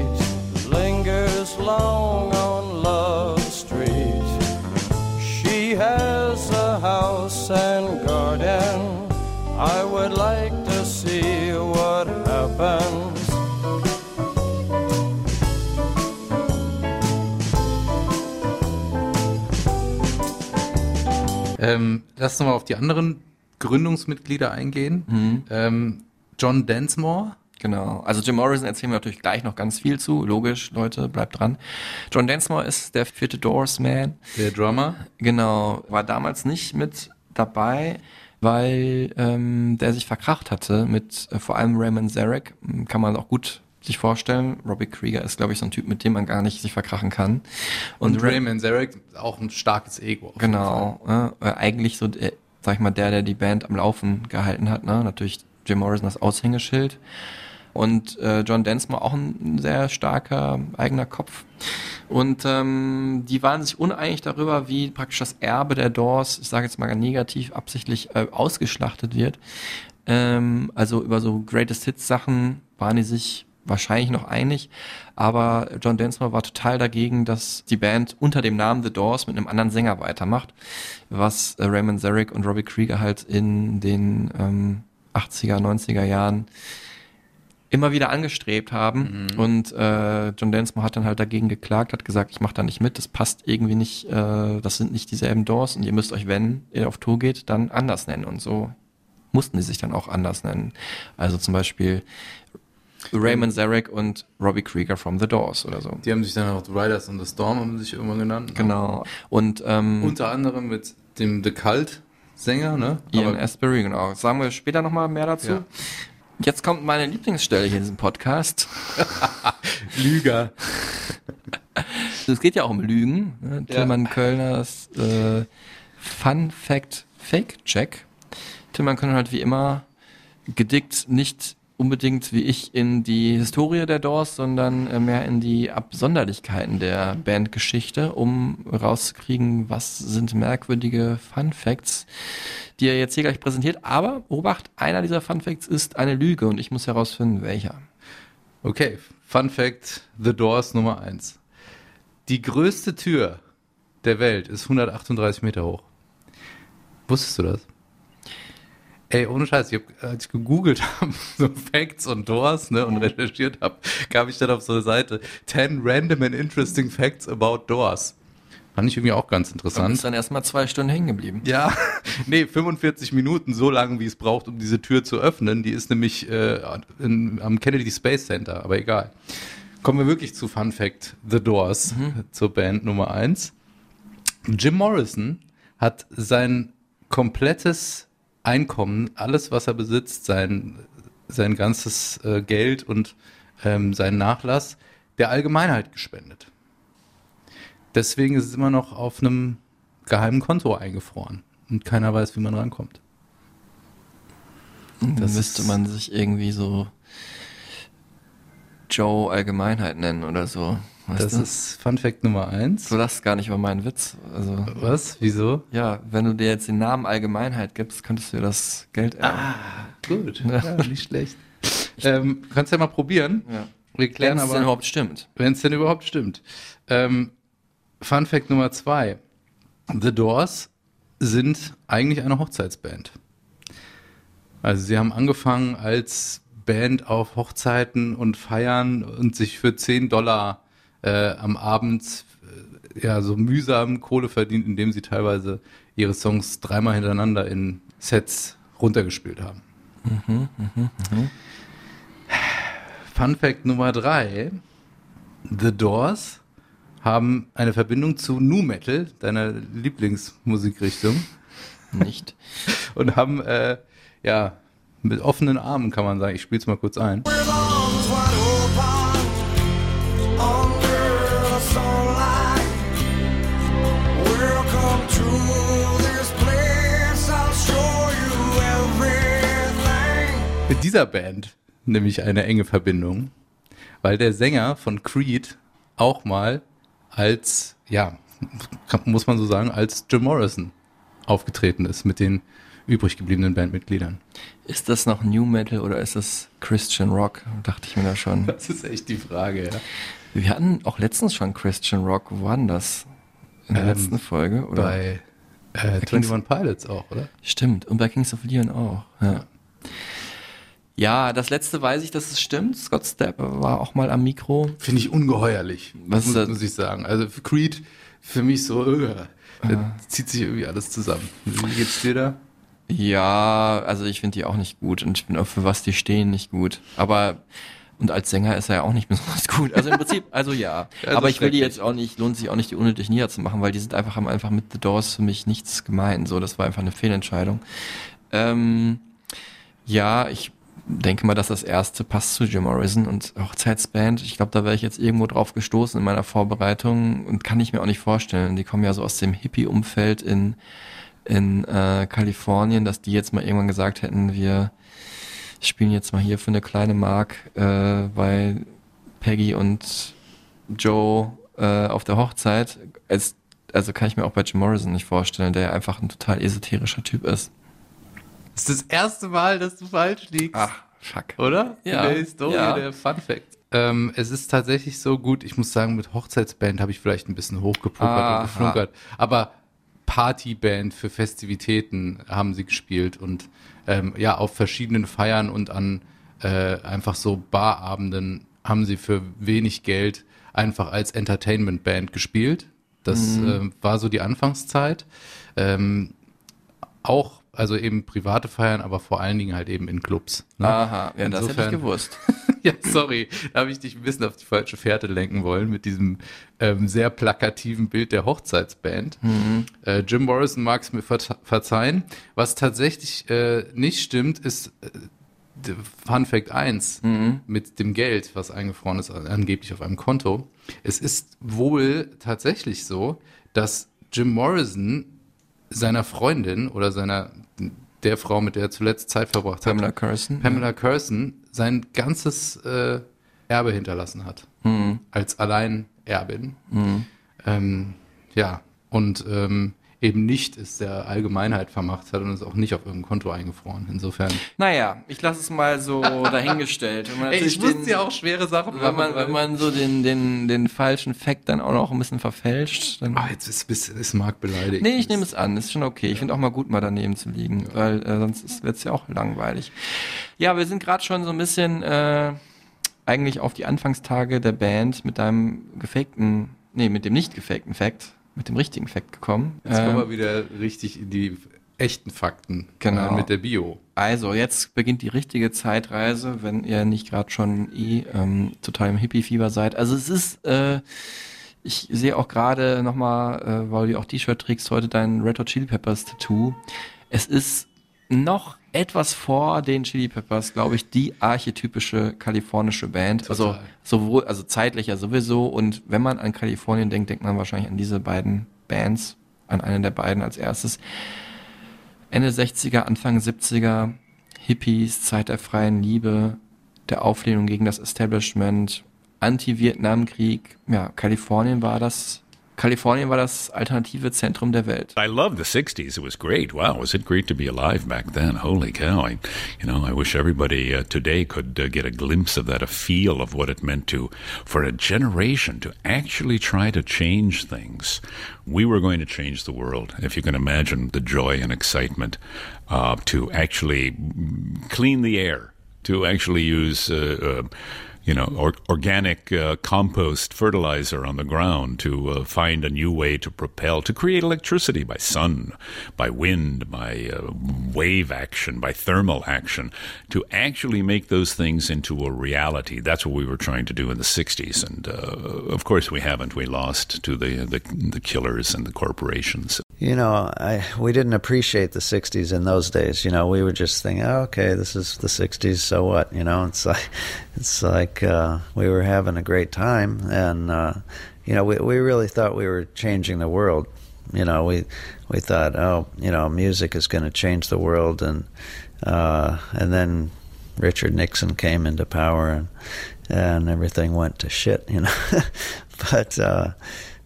G: Ähm, lass uns mal auf die anderen Gründungsmitglieder eingehen. Ähm, John Densmore.
H: Genau. Also Jim Morrison erzählen wir natürlich gleich noch ganz viel zu. Logisch, Leute, bleibt dran. John Densmore ist der vierte Doors-Man.
G: Der Drummer.
H: Genau. War damals nicht mit dabei, weil ähm, der sich verkracht hatte mit äh, vor allem Raymond Zarek. Kann man auch gut sich vorstellen. Robbie Krieger ist, glaube ich, so ein Typ, mit dem man gar nicht sich verkrachen kann.
G: Und,
H: Ray-
G: Raymond Zarek, auch ein starkes Ego.
H: Genau, äh, eigentlich so, der, sag ich mal, der, der die Band am Laufen gehalten hat, ne? Natürlich Jim Morrison das Aushängeschild. Und äh, John Densmore auch ein sehr starker eigener Kopf. Und ähm, die waren sich uneinig darüber, wie praktisch das Erbe der Doors, ich sage jetzt mal negativ, absichtlich äh, ausgeschlachtet wird. Ähm, also über so Greatest Hits Sachen waren die sich wahrscheinlich noch einig, aber John Densmore war total dagegen, dass die Band unter dem Namen The Doors mit einem anderen Sänger weitermacht, was äh, Raymond Zarek und Robbie Krieger halt in den ähm, 80er, 90er Jahren immer wieder angestrebt haben. Und äh, John Densmore hat dann halt dagegen geklagt, hat gesagt, ich mache da nicht mit, das passt irgendwie nicht, äh, das sind nicht dieselben Doors und ihr müsst euch, wenn ihr auf Tour geht, dann anders nennen. Und so mussten die sich dann auch anders nennen. Also zum Beispiel Raymond Zarek und Robbie Krieger from The Doors oder so.
G: Die haben sich dann auch The Riders on the Storm haben sich irgendwann genannt.
H: Genau. Und ähm,
G: Unter anderem mit dem The Cult Sänger, ne?
H: Ian Asbury, genau. Sagen wir später nochmal mehr dazu.
G: Ja.
H: Jetzt kommt meine Lieblingsstelle hier in diesem Podcast.
G: Lüger.
H: Es geht ja auch um Lügen. Ne? Tillmann Kölners äh, Fun Fact Fake Check. Tillmann Kölner hat wie immer gedickt nicht unbedingt wie ich in die Historie der Doors, sondern äh, mehr in die Absonderlichkeiten der Bandgeschichte, um rauszukriegen, was sind merkwürdige Fun Facts, die er jetzt hier gleich präsentiert. Aber Obacht, einer dieser Fun Facts ist eine Lüge und ich muss herausfinden, welcher.
G: Okay, Fun Fact: The Doors Nummer 1. Die größte Tür der Welt ist 138 Meter hoch. Wusstest du das? Ey, ohne Scheiß, ich hab, als ich gegoogelt habe, so Facts und Doors, ne, und recherchiert habe, kam ich dann auf so eine Seite 10 random and interesting facts about Doors. Fand ich irgendwie auch ganz interessant.
H: ist dann erstmal zwei Stunden hängen geblieben.
G: Ja, nee, 45 Minuten, so lange wie es braucht, um diese Tür zu öffnen. Die ist nämlich äh, in, am Kennedy Space Center, aber egal. Kommen wir wirklich zu Fun Fact The Doors, zur Band Nummer 1. Jim Morrison hat sein komplettes Einkommen, alles, was er besitzt, sein, sein ganzes äh, Geld und ähm, seinen Nachlass der Allgemeinheit gespendet. Deswegen ist es immer noch auf einem geheimen Konto eingefroren und keiner weiß, wie man rankommt.
H: Dann
G: Das
H: müsste man sich irgendwie so Joe Allgemeinheit nennen oder so. Weißt
G: Das
H: du?
G: ist Fun Fact Nummer eins.
H: so das ist gar nicht mal mein Witz. Also
G: Was? Wieso?
H: ja, wenn du dir jetzt den Namen Allgemeinheit gibst, könntest du dir das Geld erben.
G: Ah, gut. Ja, nicht schlecht. Ähm, kannst ja mal probieren.
H: Ja.
G: Wir klären
H: Wenn es denn
G: aber,
H: überhaupt stimmt.
G: wenn es denn überhaupt stimmt. Ähm, Fun Fact Nummer zwei. The Doors sind eigentlich eine Hochzeitsband. Also sie haben angefangen als Band auf Hochzeiten und Feiern und sich für 10 Dollar äh, am Abend äh, ja so mühsam Kohle verdient, indem sie teilweise ihre Songs dreimal hintereinander in Sets runtergespielt haben. Fun Fact Nummer drei. The Doors haben eine Verbindung zu Nu Metal, deiner Lieblingsmusikrichtung,
H: Nicht.
G: und haben, äh, ja, mit offenen Armen kann man sagen, ich spiel's mal kurz ein. Dieser Band nämlich eine enge Verbindung, weil der Sänger von Creed auch mal als, ja, muss man so sagen, als Jim Morrison aufgetreten ist mit den übrig gebliebenen Bandmitgliedern.
H: Ist das noch New Metal oder ist das Christian Rock? Dachte ich mir da schon.
G: Das ist echt die Frage, ja.
H: Wir hatten auch letztens schon Christian Rock. Wo war denn das? In der
G: Ähm,
H: letzten Folge? Oder?
G: Bei äh,
H: Kings-
G: 21 Pilots auch, oder?
H: Stimmt. Und bei Kings of Leon auch. Ja. Ja, das letzte weiß ich, dass es stimmt. Scott Stapp war auch mal am Mikro.
G: Finde ich ungeheuerlich,
H: Was
G: muss, muss ich sagen. Also Creed für mich so, äh, da zieht sich irgendwie alles zusammen. Wie geht's dir da?
H: Ja, also ich finde die auch nicht gut und ich bin auch für was die stehen nicht gut. Aber und als Sänger ist er ja auch nicht besonders gut. Also im Prinzip, also ja.
G: Also
H: Aber ich will die jetzt auch nicht, lohnt sich auch nicht, die unnötig niederzumachen, weil die sind einfach, haben einfach mit The Doors für mich nichts gemein. So, das war einfach eine Fehlentscheidung. Ähm, ja, ich denke mal, dass das erste passt zu Jim Morrison und Hochzeitsband. Ich glaube, da wäre ich jetzt irgendwo drauf gestoßen in meiner Vorbereitung und kann ich mir auch nicht vorstellen. Die kommen ja so aus dem Hippie-Umfeld in, in äh, Kalifornien, dass die jetzt mal irgendwann gesagt hätten, wir spielen jetzt mal hier für eine kleine Mark äh, bei Peggy und Joe äh, auf der Hochzeit. Es, also kann ich mir auch bei Jim Morrison nicht vorstellen, der einfach ein total esoterischer Typ ist.
G: Das ist das erste Mal, dass du falsch liegst.
H: Ach, fuck.
G: Oder?
H: Ja,
G: In der Historie
H: ja.
G: der Fun Fact. Ähm, es ist tatsächlich so gut, ich muss sagen, mit Hochzeitsband habe ich vielleicht ein bisschen hochgepokert
H: Aha.
G: und geflunkert. Aber Partyband für Festivitäten haben sie gespielt und ähm, ja, auf verschiedenen Feiern und an äh, einfach so Barabenden haben sie für wenig Geld einfach als Entertainment-Band gespielt. Das ähm, war so die Anfangszeit. Ähm, auch, also eben private Feiern, aber vor allen Dingen halt eben in Clubs. Ne?
H: Aha, ja, das hätte ich
G: Insofern-
H: gewusst.
G: Ja, sorry, da habe ich dich ein bisschen auf die falsche Fährte lenken wollen mit diesem ähm, sehr plakativen Bild der Hochzeitsband. Äh, Jim Morrison mag es mir ver verzeihen. Was tatsächlich äh, nicht stimmt, ist äh, Fun Fact 1 mit dem Geld, was eingefroren ist, angeblich auf einem Konto. Es ist wohl tatsächlich so, dass Jim Morrison seiner Freundin oder seiner der Frau, mit der er zuletzt Zeit verbracht hat,
H: Pamela Curson.
G: Pamela Curson sein ganzes äh, Erbe hinterlassen hat.
H: Mhm.
G: Als Alleinerbin. Ähm, ja, und ähm, eben nicht ist der Allgemeinheit vermacht hat und ist auch nicht auf irgendein Konto eingefroren. Insofern.
H: Naja, ich lasse es mal so dahingestellt. Wenn man
G: Ey, ich
H: den-
G: ja auch schwere Sachen
H: wenn man, wenn man so den, den, den falschen Fact dann auch noch ein bisschen verfälscht, dann.
G: Ah, jetzt ist, ist, ist Marc beleidigt.
H: Nee, ich nehme es an, ist schon okay. Ich finde auch mal gut, mal daneben zu liegen, weil äh, sonst wird es ja auch langweilig. Ja, wir sind gerade schon so ein bisschen äh, eigentlich auf die Anfangstage der Band mit deinem gefakten, nee, mit dem nicht gefakten Fact, mit dem richtigen Fact gekommen.
G: Jetzt kommen
H: Ähm,
G: wir wieder richtig in die echten Fakten
H: Genau.
G: äh, mit der Bio.
H: Also, jetzt beginnt die richtige Zeitreise, wenn ihr nicht gerade schon eh ähm, total im Hippie-Fieber seid. Also es ist, äh, ich sehe auch gerade nochmal, äh, weil du auch T-Shirt trägst, heute dein Red Hot Chili Peppers Tattoo. Es ist noch etwas vor den Chili Peppers, glaube ich, die archetypische kalifornische Band. Also
G: Total.
H: sowohl, also zeitlicher sowieso. Und wenn man an Kalifornien denkt, denkt man wahrscheinlich an diese beiden Bands, an eine der beiden als erstes. Ende 60er, Anfang 70er, Hippies, Zeit der freien Liebe, der Auflehnung gegen das Establishment, Anti-Vietnam-Krieg. Ja, Kalifornien war das, Kalifornien war das alternative Zentrum der Welt.
D: I loved the 60s. It was great. Wow, was it great to be alive back then? Holy cow. I, you know, I wish everybody uh, today could uh, get a glimpse of that, a feel of what it meant to, for a generation to actually try to change things. We were going to change the world. If you can imagine the joy and excitement uh, to actually clean the air, to actually use, uh, uh, you know, or, organic uh, compost fertilizer on the ground to uh, find a new way to propel, to create electricity by sun, by wind, by uh, wave action, by thermal action, to actually make those things into a reality. That's what we were trying to do in the 60s. And uh, of course, we haven't. We lost to the, the, the killers and the corporations.
K: You know, I we didn't appreciate the '60s in those days. You know, we were just thinking, oh, okay, this is the '60s, so what? You know, it's like it's like uh, we were having a great time, and uh, you know, we we really thought we were changing the world. You know, we we thought, oh, you know, music is going to change the world, and uh, and then Richard Nixon came into power, and and everything went to shit. You know, but uh,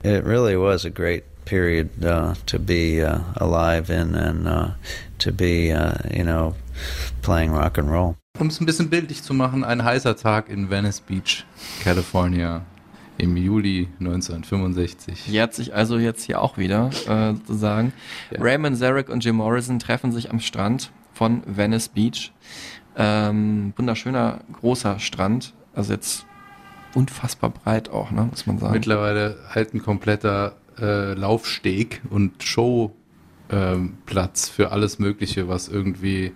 K: it really was a great period uh, to be uh, alive in and to be, you know, playing rock and roll.
G: Um es ein bisschen bildlich zu machen, ein heißer Tag in Venice Beach, California, im Juli 1965.
H: Jährt sich also jetzt hier auch wieder, äh, sozusagen.
G: Ja.
H: Raymond Zarek und Jim Morrison treffen sich am Strand von Venice Beach. Ähm, wunderschöner, großer Strand. Also jetzt unfassbar breit auch, ne, muss man sagen.
G: Mittlerweile halt ein kompletter äh, Laufsteg und Showplatz ähm, für alles Mögliche, was irgendwie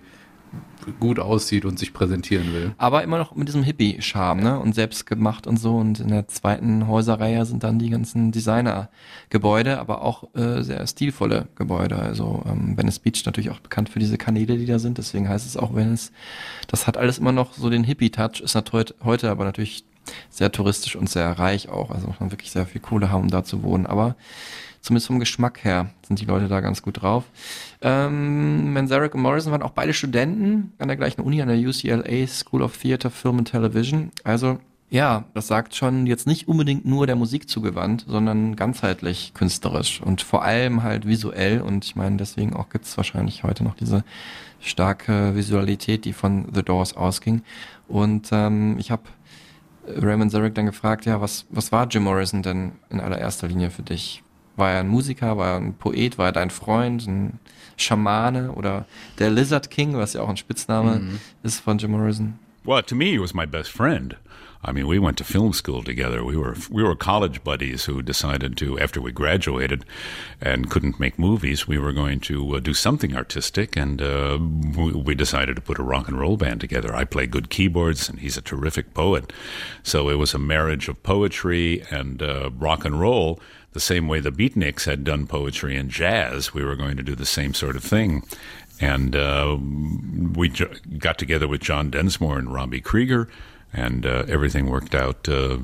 G: gut aussieht und sich präsentieren will.
H: Aber immer noch mit diesem Hippie-Charme, ne? Und selbst gemacht und so. Und in der zweiten Häuserreihe sind dann die ganzen Designer-Gebäude, aber auch äh, sehr stilvolle Gebäude. Also ähm, Venice Beach natürlich auch bekannt für diese Kanäle, die da sind. Deswegen heißt es auch Venice. Das hat alles immer noch so den Hippie-Touch. Ist natürlich heute aber natürlich sehr touristisch und sehr reich auch. Also muss man wirklich sehr viel Kohle haben, um da zu wohnen. Aber zumindest vom Geschmack her sind die Leute da ganz gut drauf. Ähm, Manzarek und Morrison waren auch beide Studenten an der gleichen Uni, an der UCLA School of Theatre, Film and Television. Also ja, das sagt schon jetzt nicht unbedingt nur der Musik zugewandt, sondern ganzheitlich künstlerisch und vor allem halt visuell. Und ich meine, deswegen auch gibt's wahrscheinlich heute noch diese starke Visualität, die von The Doors ausging. Und ähm, ich habe Raymond Zarek dann gefragt, ja, was, was war Jim Morrison denn in allererster Linie für dich? War er ein Musiker, war er ein Poet, war er dein Freund, ein Schamane oder der Lizard King, was ja auch ein Spitzname
G: Mhm.
H: ist von Jim Morrison?
D: Well, to me, he was my best friend. I mean, we went to film school together. We were we were college buddies who decided to, after we graduated and couldn't make movies, we were going to uh, do something artistic, and uh, we, we decided to put a rock and roll band together. I play good keyboards, and he's a terrific poet. So it was a marriage of poetry and uh, rock and roll. The same way the Beatniks had done poetry and jazz, we were going to do the same sort of thing. And uh, we got together with John Densmore and Robbie Krieger, and uh, everything worked out uh,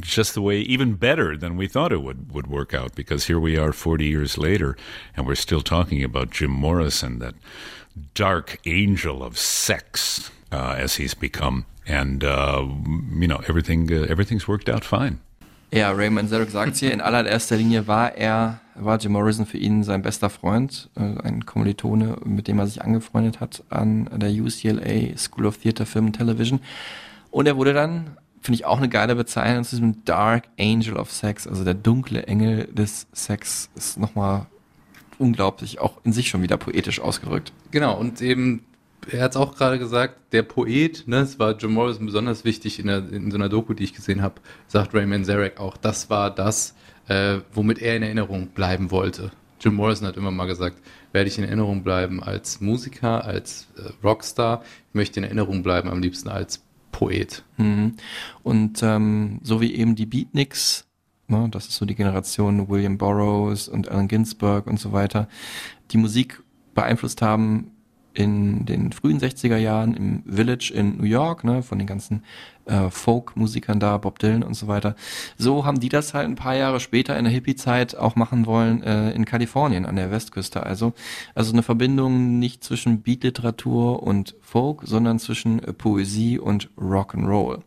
D: just the way, even better than we thought it would, would work out. Because here we are 40 years later, and we're still talking about Jim Morrison, that dark angel of sex, uh, as he's become. And, uh, you know, everything, uh, everything's worked out fine.
H: Ja, Raymond Zarek sagt hier, in allererster Linie war er, war Jim Morrison für ihn sein bester Freund, äh, ein Kommilitone, mit dem er sich angefreundet hat an der UCLA School of Theatre, Film and Television. Und er wurde dann, finde ich auch eine geile Bezeichnung, zu diesem Dark Angel of Sex, also der dunkle Engel des Sex, ist nochmal unglaublich, auch in sich schon wieder poetisch ausgedrückt.
G: Genau, und eben, er hat es auch gerade gesagt, der Poet, ne, es war Jim Morrison besonders wichtig in, der, in so einer Doku, die ich gesehen habe, sagt Raymond Zarek auch, das war das, äh, womit er in Erinnerung bleiben wollte. Jim Morrison hat immer mal gesagt, werde ich in Erinnerung bleiben als Musiker, als äh, Rockstar, ich möchte in Erinnerung bleiben am liebsten als Poet.
H: Mhm. Und ähm, so wie eben die Beatniks, ne, das ist so die Generation William Burroughs und Allen Ginsberg und so weiter, die Musik beeinflusst haben, in den frühen 60er Jahren im Village in New York, ne, von den ganzen äh, Folk-Musikern da, Bob Dylan und so weiter. So haben die das halt ein paar Jahre später in der Hippie-Zeit auch machen wollen äh, in Kalifornien an der Westküste. Also, also eine Verbindung nicht zwischen Beat-Literatur und Folk, sondern zwischen äh, Poesie und Rock'n'Roll.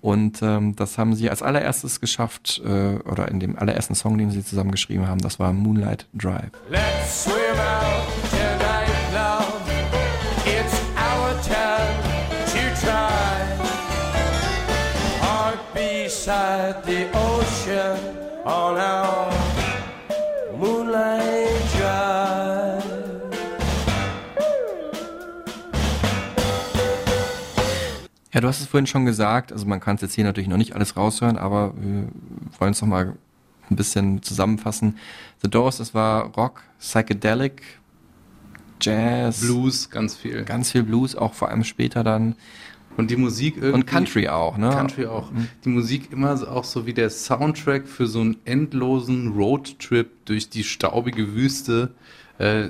H: Und ähm, das haben sie als allererstes geschafft, äh, oder in dem allerersten Song, den sie zusammen geschrieben haben, das war Moonlight Drive.
J: Let's swim out beside the ocean on our moonlight drive.
H: Ja, du hast es vorhin schon gesagt, also man kann es jetzt hier natürlich noch nicht alles raushören, aber wir wollen es nochmal ein bisschen zusammenfassen. The Doors, das war Rock, Psychedelic, Jazz,
G: Blues, ganz viel.
H: ganz viel Blues, auch vor allem später dann.
G: Und die Musik irgendwie.
H: Und Country auch, ne?
G: Country auch. Die Musik immer auch so wie der Soundtrack für so einen endlosen Roadtrip durch die staubige Wüste, äh,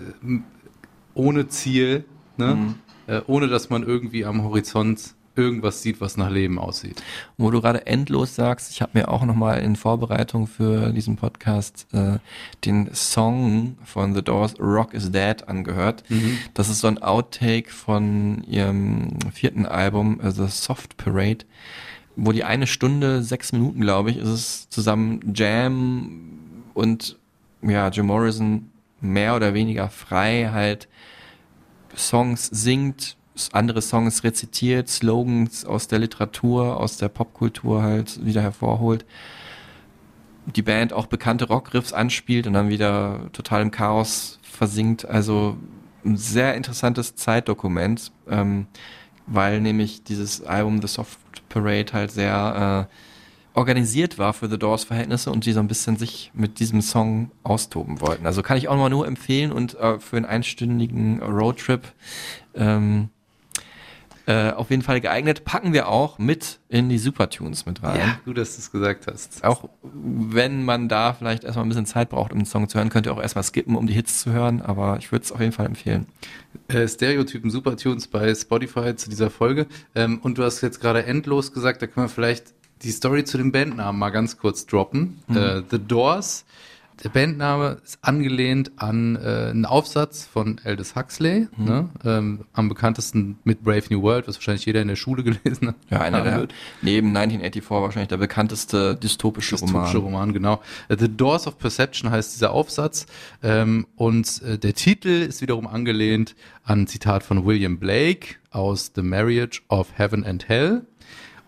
G: ohne Ziel, ne?
H: Mhm.
G: Äh, ohne dass man irgendwie am Horizont irgendwas sieht, was nach Leben aussieht.
H: Wo du gerade endlos sagst, ich habe mir auch nochmal in Vorbereitung für diesen Podcast äh, den Song von The Doors Rock is Dead angehört. Das ist so ein Outtake von ihrem vierten Album äh, The Soft Parade, wo die eine Stunde, sechs Minuten, glaube ich, ist es zusammen Jam und ja, Jim Morrison mehr oder weniger frei halt Songs singt, andere Songs rezitiert, Slogans aus der Literatur, aus der Popkultur halt wieder hervorholt. Die Band auch bekannte Rockriffs anspielt und dann wieder total im Chaos versinkt. Also ein sehr interessantes Zeitdokument, ähm, weil nämlich dieses Album The Soft Parade halt sehr äh, organisiert war für The Doors Verhältnisse und die so ein bisschen sich mit diesem Song austoben wollten. Also kann ich auch mal nur empfehlen und äh, für einen einstündigen Roadtrip ähm, äh, auf jeden Fall geeignet. Packen wir auch mit in die Supertunes mit rein.
G: Ja, gut, dass du es gesagt hast.
H: Auch wenn man da vielleicht erstmal ein bisschen Zeit braucht, um den Song zu hören, könnt ihr auch erstmal skippen, um die Hits zu hören, aber ich würde es auf jeden Fall empfehlen.
G: äh, Stereotypen Supertunes bei Spotify zu dieser Folge. Ähm, und du hast jetzt gerade endlos gesagt, da können wir vielleicht die Story zu dem Bandnamen mal ganz kurz droppen. Äh, The Doors. Der Bandname ist angelehnt an äh, einen Aufsatz von Aldous Huxley, ne? ähm, am bekanntesten mit Brave New World, was wahrscheinlich jeder in der Schule gelesen hat.
H: Ja, einer der,
G: wird.
H: neben 1984 wahrscheinlich der bekannteste dystopische,
G: Dystopische
H: Roman.
G: Roman, genau. Äh, The Doors of Perception heißt dieser Aufsatz. Ähm, und äh, der Titel ist wiederum angelehnt an ein Zitat von William Blake aus The Marriage of Heaven and Hell.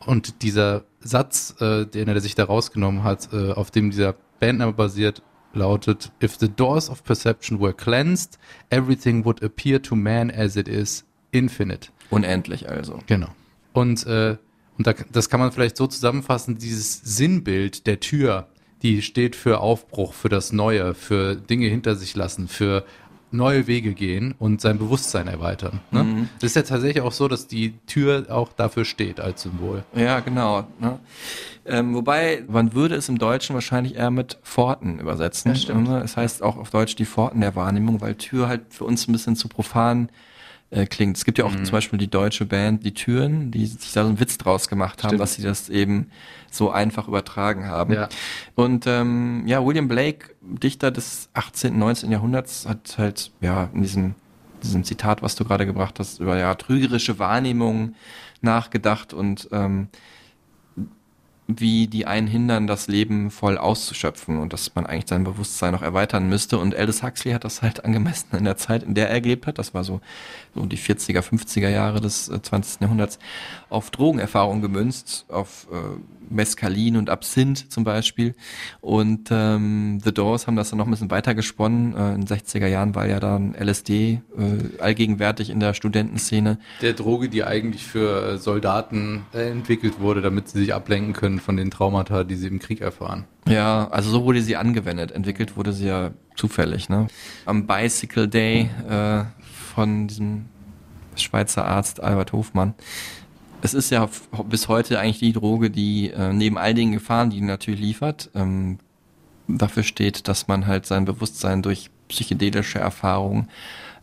G: Und dieser Satz, äh, den er sich da rausgenommen hat, äh, auf dem dieser Bandname basiert, lautet, If the doors of perception were cleansed, everything would appear to man as it is infinite.
H: Unendlich also.
G: Genau. Und, äh, und da, das kann man vielleicht so zusammenfassen, dieses Sinnbild der Tür, die steht für Aufbruch, für das Neue, für Dinge hinter sich lassen, für neue Wege gehen und sein Bewusstsein erweitern. Ne?
H: Mhm.
G: Das ist ja tatsächlich auch so, dass die Tür auch dafür steht als Symbol.
H: Ja, genau. Ne? Ähm, wobei, man würde es im Deutschen wahrscheinlich eher mit Pforten übersetzen.
G: Ja, stimmt.
H: Ne? Es heißt auch auf Deutsch die Pforten der Wahrnehmung, weil Tür halt für uns ein bisschen zu profan äh, klingt. Es gibt ja auch
G: Mhm.
H: zum Beispiel die deutsche Band Die Türen, die sich da so einen Witz draus gemacht haben,
G: Stimmt.
H: dass sie das eben so einfach übertragen haben.
G: Ja.
H: Und ähm, ja, William Blake, Dichter des 18., 19. Jahrhunderts, hat halt ja in diesem, diesem Zitat, was du gerade gebracht hast, über ja trügerische Wahrnehmungen nachgedacht und ähm, wie die einen hindern, das Leben voll auszuschöpfen und dass man eigentlich sein Bewusstsein noch erweitern müsste. Und Aldous Huxley hat das halt angemessen in der Zeit, in der er gelebt hat, das war so, so die 40er, 50er Jahre des äh, 20. Jahrhunderts, auf Drogenerfahrung gemünzt, auf äh, Mescalin und Absinth zum Beispiel. Und ähm, The Doors haben das dann noch ein bisschen weiter gesponnen. Äh, in den 60er Jahren war ja dann LSD äh, allgegenwärtig in der Studentenszene.
G: Der Droge, die eigentlich für äh, Soldaten äh, entwickelt wurde, damit sie sich ablenken können von den Traumata, die sie im Krieg erfahren.
H: Ja, also so wurde sie angewendet. Entwickelt wurde sie ja zufällig. Ne? Am Bicycle Day äh, von diesem Schweizer Arzt Albert Hofmann. Es ist ja bis heute eigentlich die Droge, die äh, neben all den Gefahren, die die natürlich liefert, ähm, dafür steht, dass man halt sein Bewusstsein durch psychedelische Erfahrungen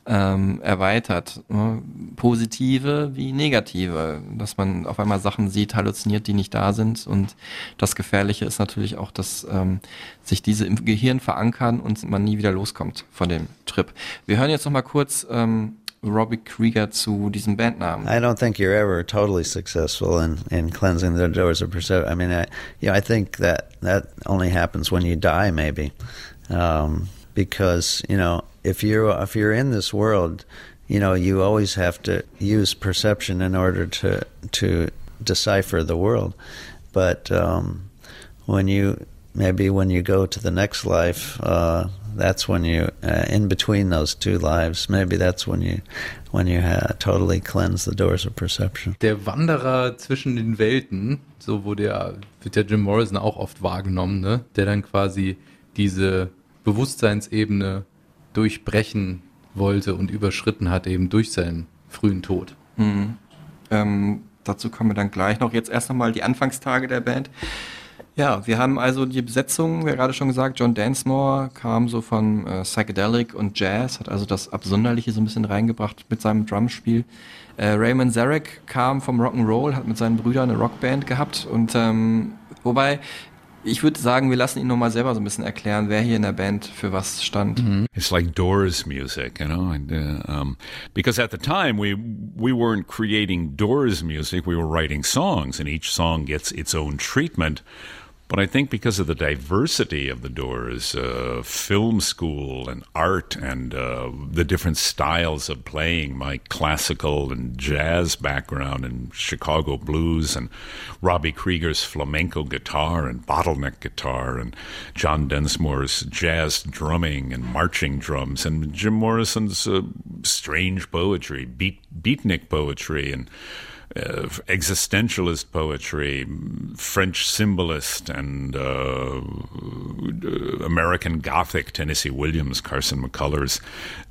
H: ähm, erweitert. Ne? Positive wie negative, dass man auf einmal Sachen sieht, halluziniert, die nicht da sind. Und das Gefährliche ist natürlich auch, dass ähm, sich diese im Gehirn verankern und man nie wieder loskommt von dem Trip. Wir hören jetzt noch mal kurz ähm, Robbie Krieger zu diesem Bandnamen.
K: I don't think you're ever totally successful in, in cleansing the doors of perception. I mean, I, you know, I think that that only happens when you die, maybe, um, because you know, if you're if you're in this world, you know, you always have to use perception in order to to decipher the world. But um, when you maybe when you go to the next life, uh, that's when you uh, in between those two lives. Maybe that's when you when you uh, totally cleanse the doors of perception.
G: Der Wanderer zwischen den Welten, so wurde ja, wird ja Jim Morrison auch oft wahrgenommen, ne? der dann quasi diese Bewusstseinsebene durchbrechen wollte und überschritten hat, eben durch seinen frühen Tod.
H: Mhm. Ähm, dazu kommen wir dann gleich noch. Jetzt erst nochmal die Anfangstage der Band. Ja, wir haben also die Besetzung, wie gerade schon gesagt, John Dansmore kam so von äh, Psychedelic und Jazz, hat also das Absonderliche so ein bisschen reingebracht mit seinem Drumspiel. Äh, Raymond Zarek kam vom Rock'n'Roll, hat mit seinen Brüdern eine Rockband gehabt und ähm, wobei ich würde sagen, wir lassen ihn nochmal selber so ein bisschen erklären, wer hier in der Band für was stand.
D: It's like Doors music, you know, and uh, um, because at the time we we weren't creating Doors music, we were writing songs, and each song gets its own treatment. But I think because of the diversity of the Doors, uh, film school and art and uh, the different styles of playing, my classical and jazz background and Chicago blues and Robbie Krieger's flamenco guitar and bottleneck guitar and John Densmore's jazz drumming and marching drums and Jim Morrison's uh, strange poetry, beat, beatnik poetry and uh, existentialist poetry, French symbolist, and uh, American Gothic, Tennessee Williams, Carson McCullers,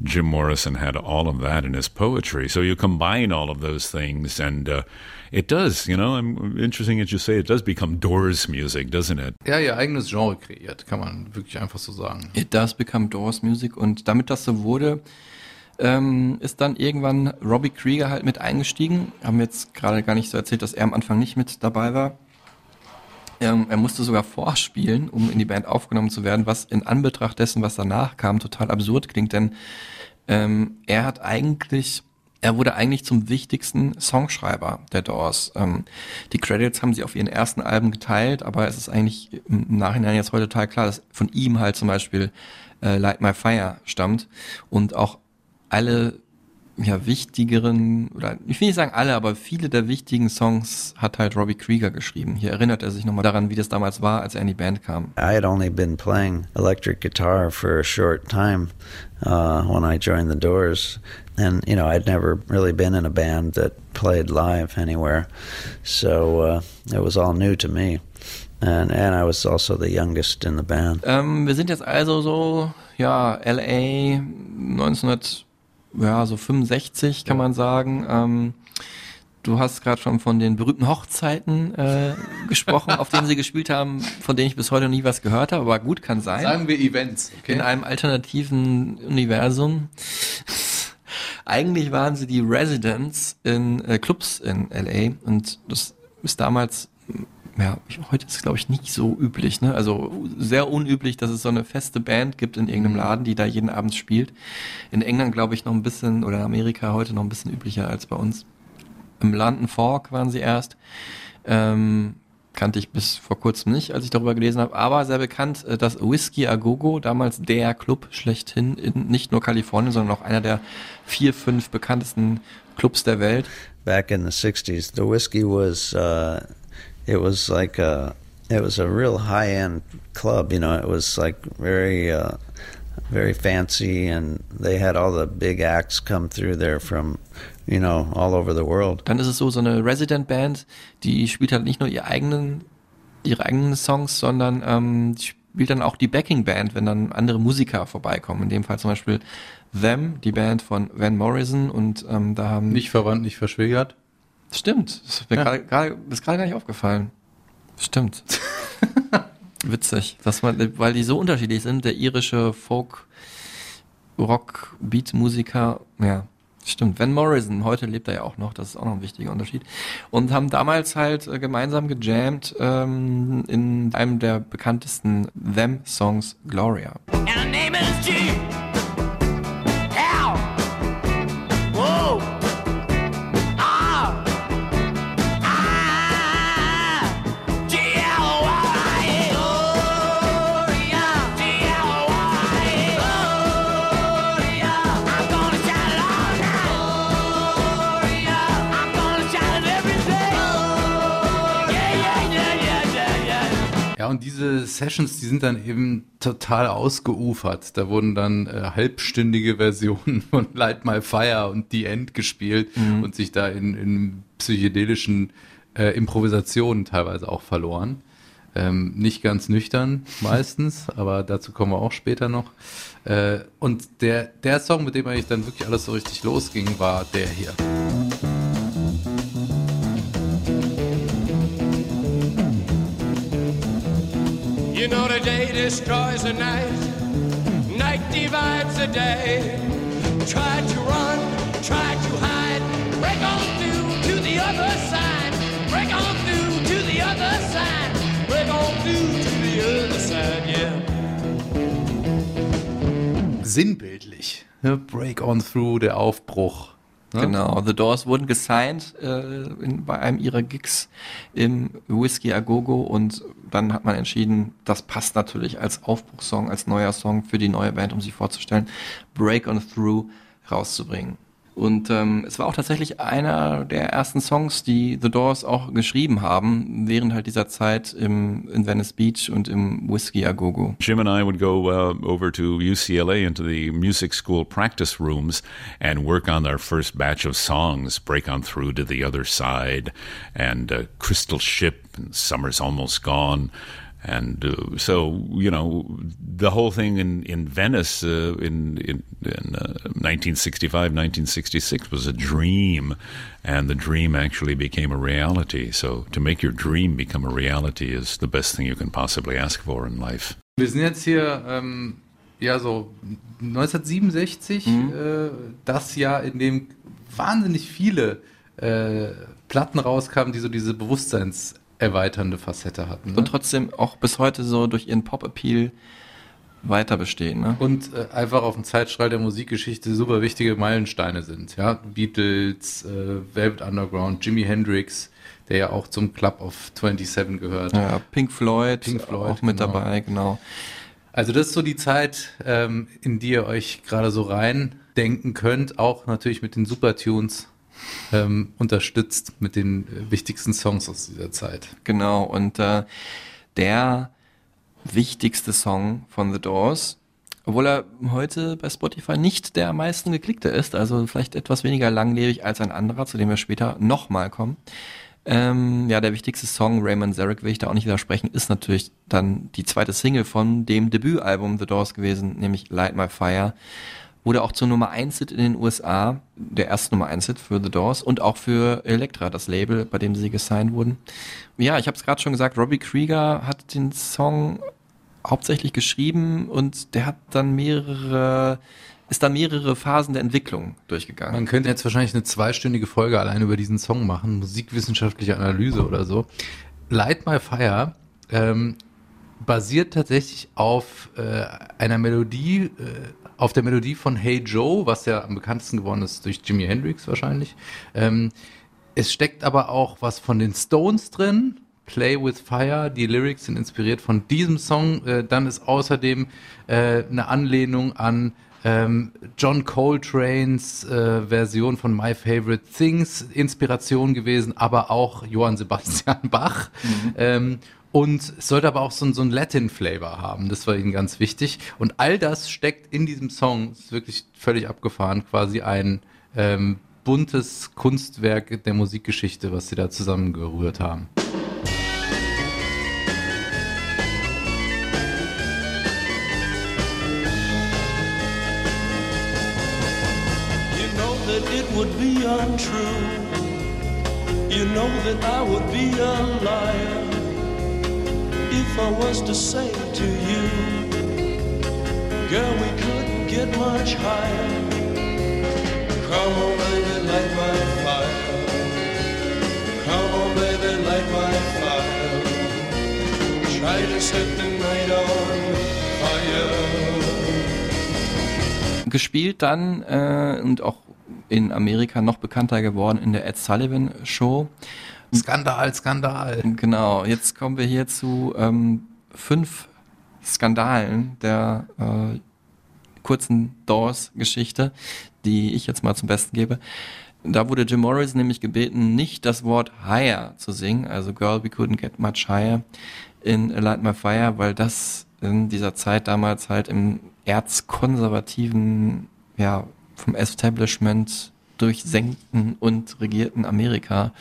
D: Jim Morrison had all of that in his poetry. So you combine all of those things, and uh, it does, you know, I'm interesting as you say, it does become Doors music, doesn't it?
G: Ja, ihr eigenes Genre kreiert, kann man wirklich einfach so sagen.
H: It does become Doors Music und damit das so wurde, ähm, ist dann irgendwann Robbie Krieger halt mit eingestiegen. Haben wir jetzt gerade gar nicht so erzählt, dass er am Anfang nicht mit dabei war. Ähm, er musste sogar vorspielen, um in die Band aufgenommen zu werden, was in Anbetracht dessen, was danach kam, total absurd klingt, denn ähm, er hat eigentlich, er wurde eigentlich zum wichtigsten Songschreiber der Doors. Ähm, die Credits haben sie auf ihren ersten Alben geteilt, aber es ist eigentlich im Nachhinein jetzt heute total klar, dass von ihm halt zum Beispiel äh, Light My Fire stammt und auch alle ja, wichtigeren, oder ich will nicht sagen alle, aber viele der wichtigen Songs hat halt Robbie Krieger geschrieben. Hier erinnert er sich nochmal daran, wie das damals war, als er in die Band kam.
K: I had only been playing electric guitar for a short time uh, when I joined the Doors, and you know I'd never really been in a band that played live anywhere, so uh, it was all new to me, and and I was also the youngest in the band.
H: Ähm, wir sind jetzt also so, ja, LA 1900 ja, so 65 kann man sagen. Ähm, du hast gerade schon von den berühmten Hochzeiten äh, gesprochen, auf denen sie gespielt haben, von denen ich bis heute noch nie was gehört habe, aber gut kann sein.
G: Sagen wir Events, okay?
H: In einem alternativen Universum. Eigentlich waren sie die Residents in äh, Clubs in LA und das ist damals ja, heute ist es glaube ich nicht so üblich, ne? Also sehr unüblich, dass es so eine feste Band gibt in irgendeinem Laden, die da jeden Abend spielt. In England glaube ich noch ein bisschen oder in Amerika heute noch ein bisschen üblicher als bei uns. Im London Fork waren sie erst. Ähm, kannte ich bis vor kurzem nicht, als ich darüber gelesen habe, aber sehr bekannt, äh, dass Whiskey A Go Go, damals der Club schlechthin in nicht nur Kalifornien, sondern auch einer der vier, fünf bekanntesten Clubs der Welt.
K: Back in the '60s, the whiskey was uh, it was like a it was a real high end club. You know, it was like very uh, very fancy, and they had all the big acts come through there from you know all over the world.
H: Dann ist es so, so eine Resident Band, die spielt halt nicht nur ihre eigenen, ihre eigenen Songs, sondern ähm, spielt dann auch die Backing Band, wenn dann andere Musiker vorbeikommen. In dem Fall zum Beispiel Them, die Band von Van Morrison und ähm, da haben
G: Nicht verwandt, nicht verschwägert.
H: Stimmt, das ist mir
G: Ja.
H: gerade gar nicht aufgefallen. Stimmt. Witzig, dass man, weil die so unterschiedlich sind, der irische Folk Rock-Beat-Musiker, ja, stimmt. Van Morrison, heute lebt er ja auch noch, das ist auch noch ein wichtiger Unterschied. Und haben damals halt äh, gemeinsam gejammt ähm, in einem der bekanntesten Them-Songs, Gloria.
J: And her name is G.
G: Ja, und diese Sessions, die sind dann eben total ausgeufert. Da wurden dann äh, halbstündige Versionen von Light My Fire und The End gespielt und sich da in, in psychedelischen äh, Improvisationen teilweise auch verloren. Ähm, nicht ganz nüchtern meistens, aber dazu kommen wir auch später noch. Äh, und der, der Song, mit dem eigentlich dann wirklich alles so richtig losging, war der hier.
J: You know the day destroys the night, night divides the day. Try to run, try to hide, break on through to the other side, break on through to the other side, break on through to the other side, yeah.
G: Sinnbildlich. Ne? Break on through, der Aufbruch. Ne?
H: Genau, The Doors wurden gesigned äh, in, bei einem ihrer Gigs im Whiskey A Go Go und dann hat man entschieden, das passt natürlich als Aufbruchssong, als neuer Song für die neue Band, um sich vorzustellen, Break on Through rauszubringen. Und ähm, es war auch tatsächlich einer der ersten Songs, die The Doors auch geschrieben haben, während halt dieser Zeit im, in Venice Beach und im Whiskey A Go Go.
D: Jim and I would go uh, over to UCLA into the music school practice rooms and work on our first batch of songs, Break On Through to the Other Side, and uh, Crystal Ship, and Summer's Almost Gone. And uh, so, you know, the whole thing in, in Venice uh, in, in, in uh, 1965, 1966 was a dream. And the dream actually became a reality. So to make your dream become a reality is the best thing you can possibly ask for in life.
G: Wir sind jetzt hier, ähm, ja, so 1967, äh, das Jahr, in dem wahnsinnig viele äh, Platten rauskamen, die so diese bewusstseinserweiternde Facette hatten. Ne?
H: Und trotzdem auch bis heute so durch ihren Pop-Appeal weiter bestehen. Ne?
G: und äh, einfach auf dem Zeitstrahl der Musikgeschichte super wichtige Meilensteine sind. Ja, Beatles, äh, Velvet Underground, Jimi Hendrix, der ja auch zum Club of 27 gehört.
H: Ja, Pink Floyd,
G: Pink Floyd,
H: auch mit
G: genau.
H: dabei, genau.
G: Also das ist so die Zeit, ähm, in die ihr euch gerade so rein denken könnt, auch natürlich mit den Supertunes ähm, unterstützt mit den wichtigsten Songs aus dieser Zeit.
H: Genau, und äh, der wichtigste Song von The Doors, obwohl er heute bei Spotify nicht der am meisten geklickte ist, also vielleicht etwas weniger langlebig als ein anderer, zu dem wir später nochmal kommen. Ähm, ja, der wichtigste Song, Raymond Zarek, will ich da auch nicht widersprechen, ist natürlich dann die zweite Single von dem Debütalbum The Doors gewesen, nämlich Light My Fire. Wurde auch zur Nummer 1 Hit in den USA, der erste Nummer 1 Hit für The Doors und auch für Elektra, das Label, bei dem sie gesigned wurden. Ja, ich habe es gerade schon gesagt, Robbie Krieger hat den Song hauptsächlich geschrieben und der hat dann mehrere, ist dann mehrere Phasen der Entwicklung durchgegangen.
G: Man könnte jetzt wahrscheinlich eine zweistündige Folge allein über diesen Song machen, musikwissenschaftliche Analyse oder so. Light My Fire ähm, basiert tatsächlich auf äh, einer Melodie, äh, auf der Melodie von Hey Joe, was ja am bekanntesten geworden ist durch Jimi Hendrix wahrscheinlich. Ähm, es steckt aber auch was von den Stones drin. Play with Fire, die Lyrics sind inspiriert von diesem Song. Äh, dann ist außerdem äh, eine Anlehnung an ähm, John Coltrane's äh, Version von My Favorite Things Inspiration gewesen, aber auch Johann Sebastian Bach. Ähm, und es sollte aber auch so, so ein Latin-Flavor haben. Das war ihnen ganz wichtig. Und all das steckt in diesem Song. Es ist wirklich völlig abgefahren. Quasi ein ähm, buntes Kunstwerk der Musikgeschichte, was sie da zusammengerührt haben.
I: You know that it would be untrue. You know that I would be a liar if I was to say to you, girl, we couldn't get much higher. Come on, baby, light my fire. Come on, baby, light my fire. Try to set the night on fire.
H: gespielt dann äh, und auch in Amerika noch bekannter geworden in der Ed Sullivan Show.
G: Skandal, Skandal.
H: Genau, jetzt kommen wir hier zu ähm, fünf Skandalen der äh, kurzen Doors-Geschichte, die ich jetzt mal zum Besten gebe. Da wurde Jim Morrison nämlich gebeten, nicht das Wort higher zu singen, also Girl, we couldn't get much higher in Light My Fire, weil das in dieser Zeit damals halt im erzkonservativen, ja, vom Establishment durchsenkten und regierten Amerika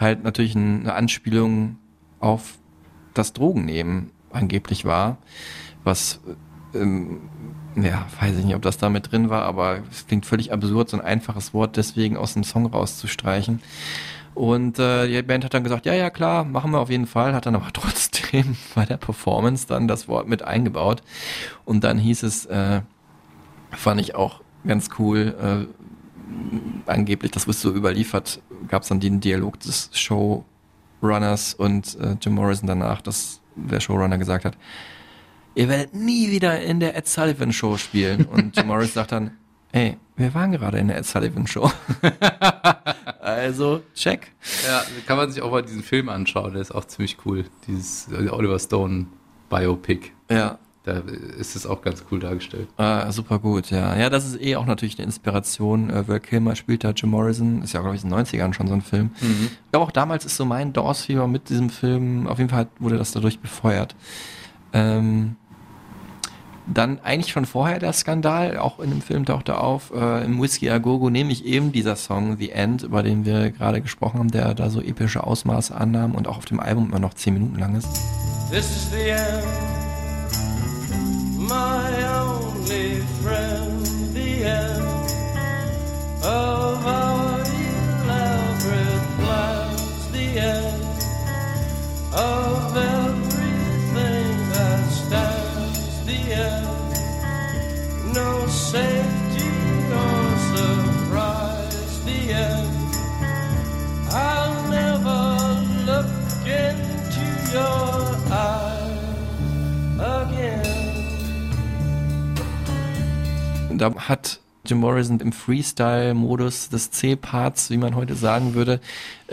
H: halt natürlich eine Anspielung auf das Drogennehmen angeblich war, was ähm, ja, weiß ich nicht, ob das da mit drin war, aber es klingt völlig absurd, so ein einfaches Wort deswegen aus dem Song rauszustreichen. Und äh, die Band hat dann gesagt, ja, ja, klar, machen wir auf jeden Fall, hat dann aber trotzdem bei der Performance dann das Wort mit eingebaut. Und dann hieß es, äh, fand ich auch ganz cool, äh, angeblich, das wirst so überliefert, gab es dann den Dialog des Showrunners und äh, Jim Morrison danach, dass der Showrunner gesagt hat, ihr werdet nie wieder in der Ed Sullivan Show spielen. Und Jim Morrison sagt dann, ey, wir waren gerade in der Ed Sullivan Show. also, check.
G: Ja, kann man sich auch mal diesen Film anschauen, der ist auch ziemlich cool. Dieses Oliver Stone Biopic.
H: Ja.
G: Da ist es auch ganz cool dargestellt.
H: Ah, super gut, ja. Ja, das ist eh auch natürlich eine Inspiration. Äh, Val Kilmer spielt da Jim Morrison. Ist ja, glaube ich, in den 90ern schon so ein Film.
G: Mhm.
H: Ich glaube, auch damals ist so mein Doors-Fieber mit diesem Film, auf jeden Fall wurde das dadurch befeuert. Ähm, dann eigentlich schon vorher der Skandal, auch in dem Film tauchte er auf, äh, im Whiskey A Go Go nämlich eben dieser Song The End, über den wir gerade gesprochen haben, der da so epische Ausmaße annahm und auch auf dem Album immer noch zehn Minuten lang ist.
I: This is the end, my only friend, the end of our elaborate plans, the end of everything that stands, the end, no safety or surprise, the end. I'll never look into your
H: Da hat Jim Morrison im Freestyle-Modus des C-Parts, wie man heute sagen würde,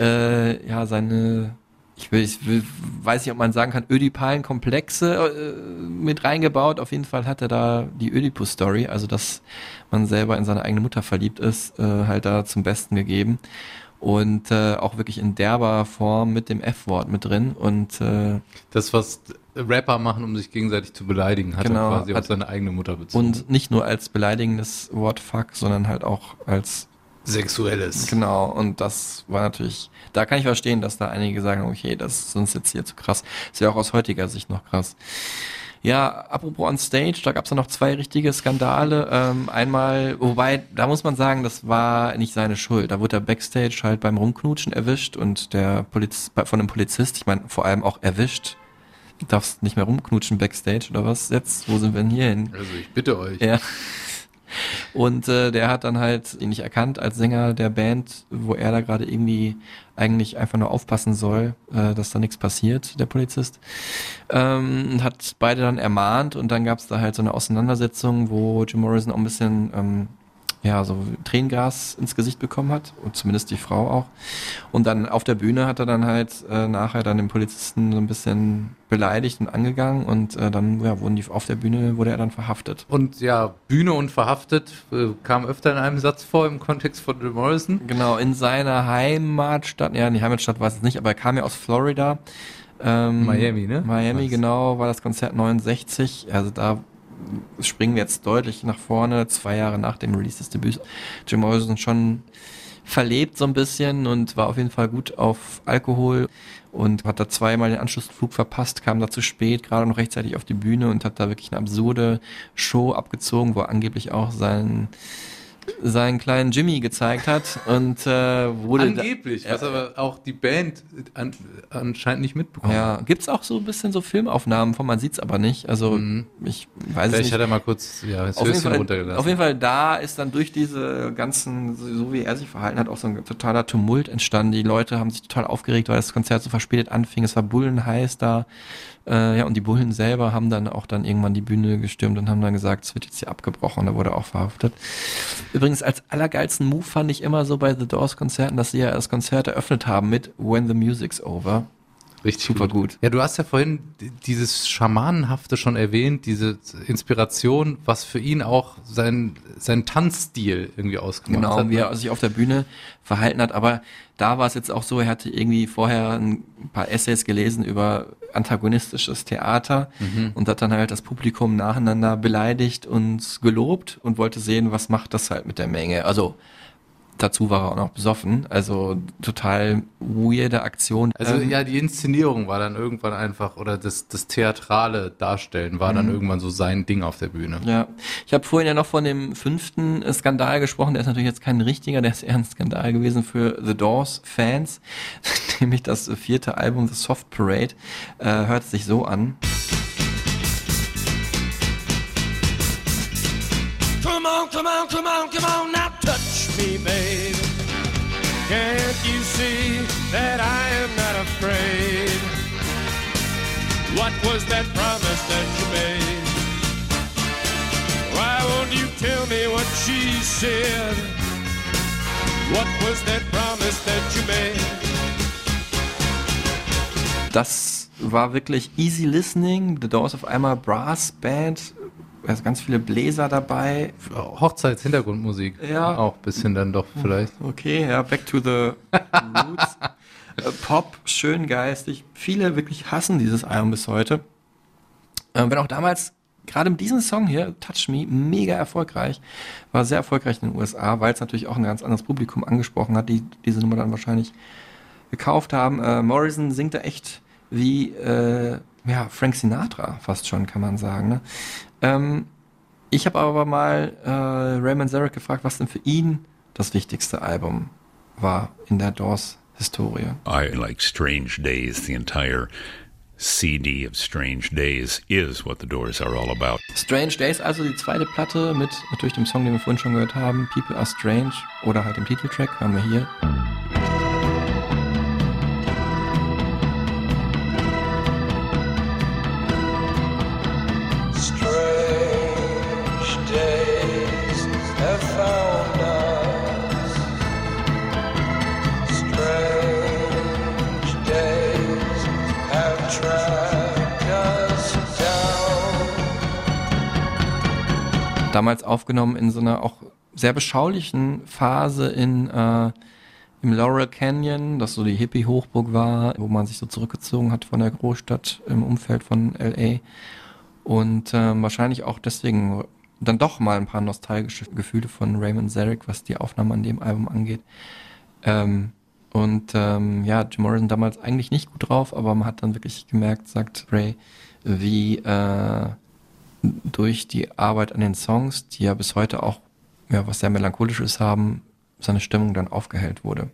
H: äh, ja, seine, ich, will, ich will, weiß nicht, ob man sagen kann, ödipalen Komplexe äh, mit reingebaut. Auf jeden Fall hat er da die Oedipus-Story, also dass man selber in seine eigene Mutter verliebt ist, äh, halt da zum Besten gegeben. Und äh, auch wirklich in derber Form mit dem F-Wort mit drin. Und äh,
G: Das, was Rapper machen, um sich gegenseitig zu beleidigen, hat
H: Genau,
G: er quasi
H: hat-
G: auf seine eigene Mutter bezogen.
H: und nicht nur als beleidigendes Wort Fuck, sondern halt auch als
G: Sexuelles.
H: Genau, und das war natürlich, da kann ich verstehen, dass da einige sagen, okay, das ist uns jetzt hier zu krass. Ist ja auch aus heutiger Sicht noch krass. Ja, apropos on stage, da gab es ja noch zwei richtige Skandale. Ähm, einmal, wobei, da muss man sagen, das war nicht seine Schuld. Da wurde er backstage halt beim Rumknutschen erwischt und der Poliz von einem Polizist, ich meine, vor allem auch erwischt. Du darfst nicht mehr rumknutschen backstage oder was jetzt? Wo sind wir denn hier hin?
G: Also ich bitte euch.
H: Ja. Und äh, der hat dann halt ihn nicht erkannt als Sänger der Band, wo er da gerade irgendwie eigentlich einfach nur aufpassen soll, äh, dass da nichts passiert, der Polizist. Ähm, und hat beide dann ermahnt und dann gab es da halt so eine Auseinandersetzung, wo Jim Morrison auch ein bisschen ähm, ja, so Tränengas ins Gesicht bekommen hat und zumindest die Frau auch. Und dann auf der Bühne hat er dann halt äh, nachher dann den Polizisten so ein bisschen beleidigt und angegangen und äh, dann ja, wurden die auf der Bühne wurde er dann verhaftet.
G: Und ja, Bühne und verhaftet äh, kam öfter in einem Satz vor im Kontext von Jim Morrison.
H: Genau, in seiner Heimatstadt, ja, die Heimatstadt weiß ich nicht, aber er kam ja aus Florida. Ähm,
G: Miami, ne?
H: Miami,
G: Was?
H: genau, war das Konzert 69. Also da springen wir jetzt deutlich nach vorne, zwei Jahre nach dem Release des Debüts. Jim Morrison schon verlebt so ein bisschen und war auf jeden Fall gut auf Alkohol und hat da zweimal den Anschlussflug verpasst, kam da zu spät, gerade noch rechtzeitig auf die Bühne und hat da wirklich eine absurde Show abgezogen, wo er angeblich auch seinen seinen kleinen Jimmy gezeigt hat und äh, wurde
G: Angeblich,
H: da,
G: was aber auch die Band an, anscheinend nicht mitbekommen
H: ja, gibt's auch so ein bisschen so Filmaufnahmen von, man sieht's aber nicht. Also
G: Mhm.
H: ich weiß es
G: Vielleicht
H: nicht.
G: hat er mal kurz ja, das
H: auf
G: Höschen
H: Fall,
G: runtergelassen.
H: auf jeden Fall, da ist dann durch diese ganzen, so so wie er sich verhalten hat, auch so ein totaler Tumult entstanden. Die Leute haben sich total aufgeregt, weil das Konzert so verspätet anfing. Es war bullenheiß da. Äh, ja, und die Bullen selber haben dann auch dann irgendwann die Bühne gestürmt und haben dann gesagt, es wird jetzt hier abgebrochen. Da wurde auch verhaftet. Übrigens, als allergeilsten Move fand ich immer so bei The Doors Konzerten, dass sie ja das Konzert eröffnet haben mit When the Music's Over.
G: Richtig
H: Super gut.
G: Ja, du hast ja vorhin dieses Schamanenhafte schon erwähnt, diese Inspiration, was für ihn auch sein, sein Tanzstil irgendwie ausgemacht
H: Genau,
G: hat.
H: wie
G: ne?
H: er sich auf der Bühne verhalten hat. Aber da war es jetzt auch so, er hatte irgendwie vorher ein paar Essays gelesen über antagonistisches Theater
G: Mhm.
H: und hat dann halt das Publikum nacheinander beleidigt und gelobt und wollte sehen, was macht das halt mit der Menge. Also dazu war er auch noch besoffen. Also total weirde Aktion.
G: Also
H: Ähm,
G: ja, die Inszenierung war dann irgendwann einfach, oder das, das theatrale Darstellen war dann
H: Mhm.
G: irgendwann so sein Ding auf der Bühne.
H: Ja, ich habe vorhin ja noch von dem fünften äh, Skandal gesprochen. Der ist natürlich jetzt kein richtiger, der ist eher ein Skandal gewesen für The Doors-Fans. Nämlich das vierte Album, The Soft Parade, äh, hört sich so an.
J: Come on, come on, come on, come on, now touch me, babe. Can't you see that I am not afraid? What was that promise that you made? Why won't you tell me what she said? What was that promise that you made?
H: Das war wirklich easy listening. The Doors auf einmal Brass Band, also ganz viele Bläser dabei.
G: Hochzeitshintergrundmusik.
H: Ja.
G: Auch ein bisschen dann doch vielleicht.
H: Okay, ja, back to the roots. Äh, Pop, schön geistig. Viele wirklich hassen dieses Album bis heute. Äh, wenn auch damals, gerade mit diesem Song hier, Touch Me, mega erfolgreich. War sehr erfolgreich in den USA, weil es natürlich auch ein ganz anderes Publikum angesprochen hat, die diese Nummer dann wahrscheinlich gekauft haben. Äh, Morrison singt da echt wie äh, ja, Frank Sinatra, fast schon, kann man sagen. Ne? Ähm, ich habe aber mal äh, Raymond Zarek gefragt, was denn für ihn das wichtigste Album war in der Doors-Historie.
D: I like Strange Days. The entire CD of Strange Days is what the Doors are all about.
H: Strange Days, also die zweite Platte mit natürlich dem Song, den wir vorhin schon gehört haben, People Are Strange oder halt dem Titeltrack, haben wir hier. Damals aufgenommen in so einer auch sehr beschaulichen Phase in äh, im Laurel Canyon, das so die Hippie-Hochburg war, wo man sich so zurückgezogen hat von der Großstadt im Umfeld von LA. Und ähm, wahrscheinlich auch deswegen dann doch mal ein paar nostalgische Gefühle von Raymond Zarek, was die Aufnahme an dem Album angeht. Ähm, und ähm, ja, Jim Morrison damals eigentlich nicht gut drauf, aber man hat dann wirklich gemerkt, sagt Ray, wie äh, durch die Arbeit an den Songs, die ja bis heute auch ja, was sehr melancholisches haben, seine Stimmung dann aufgehellt wurde.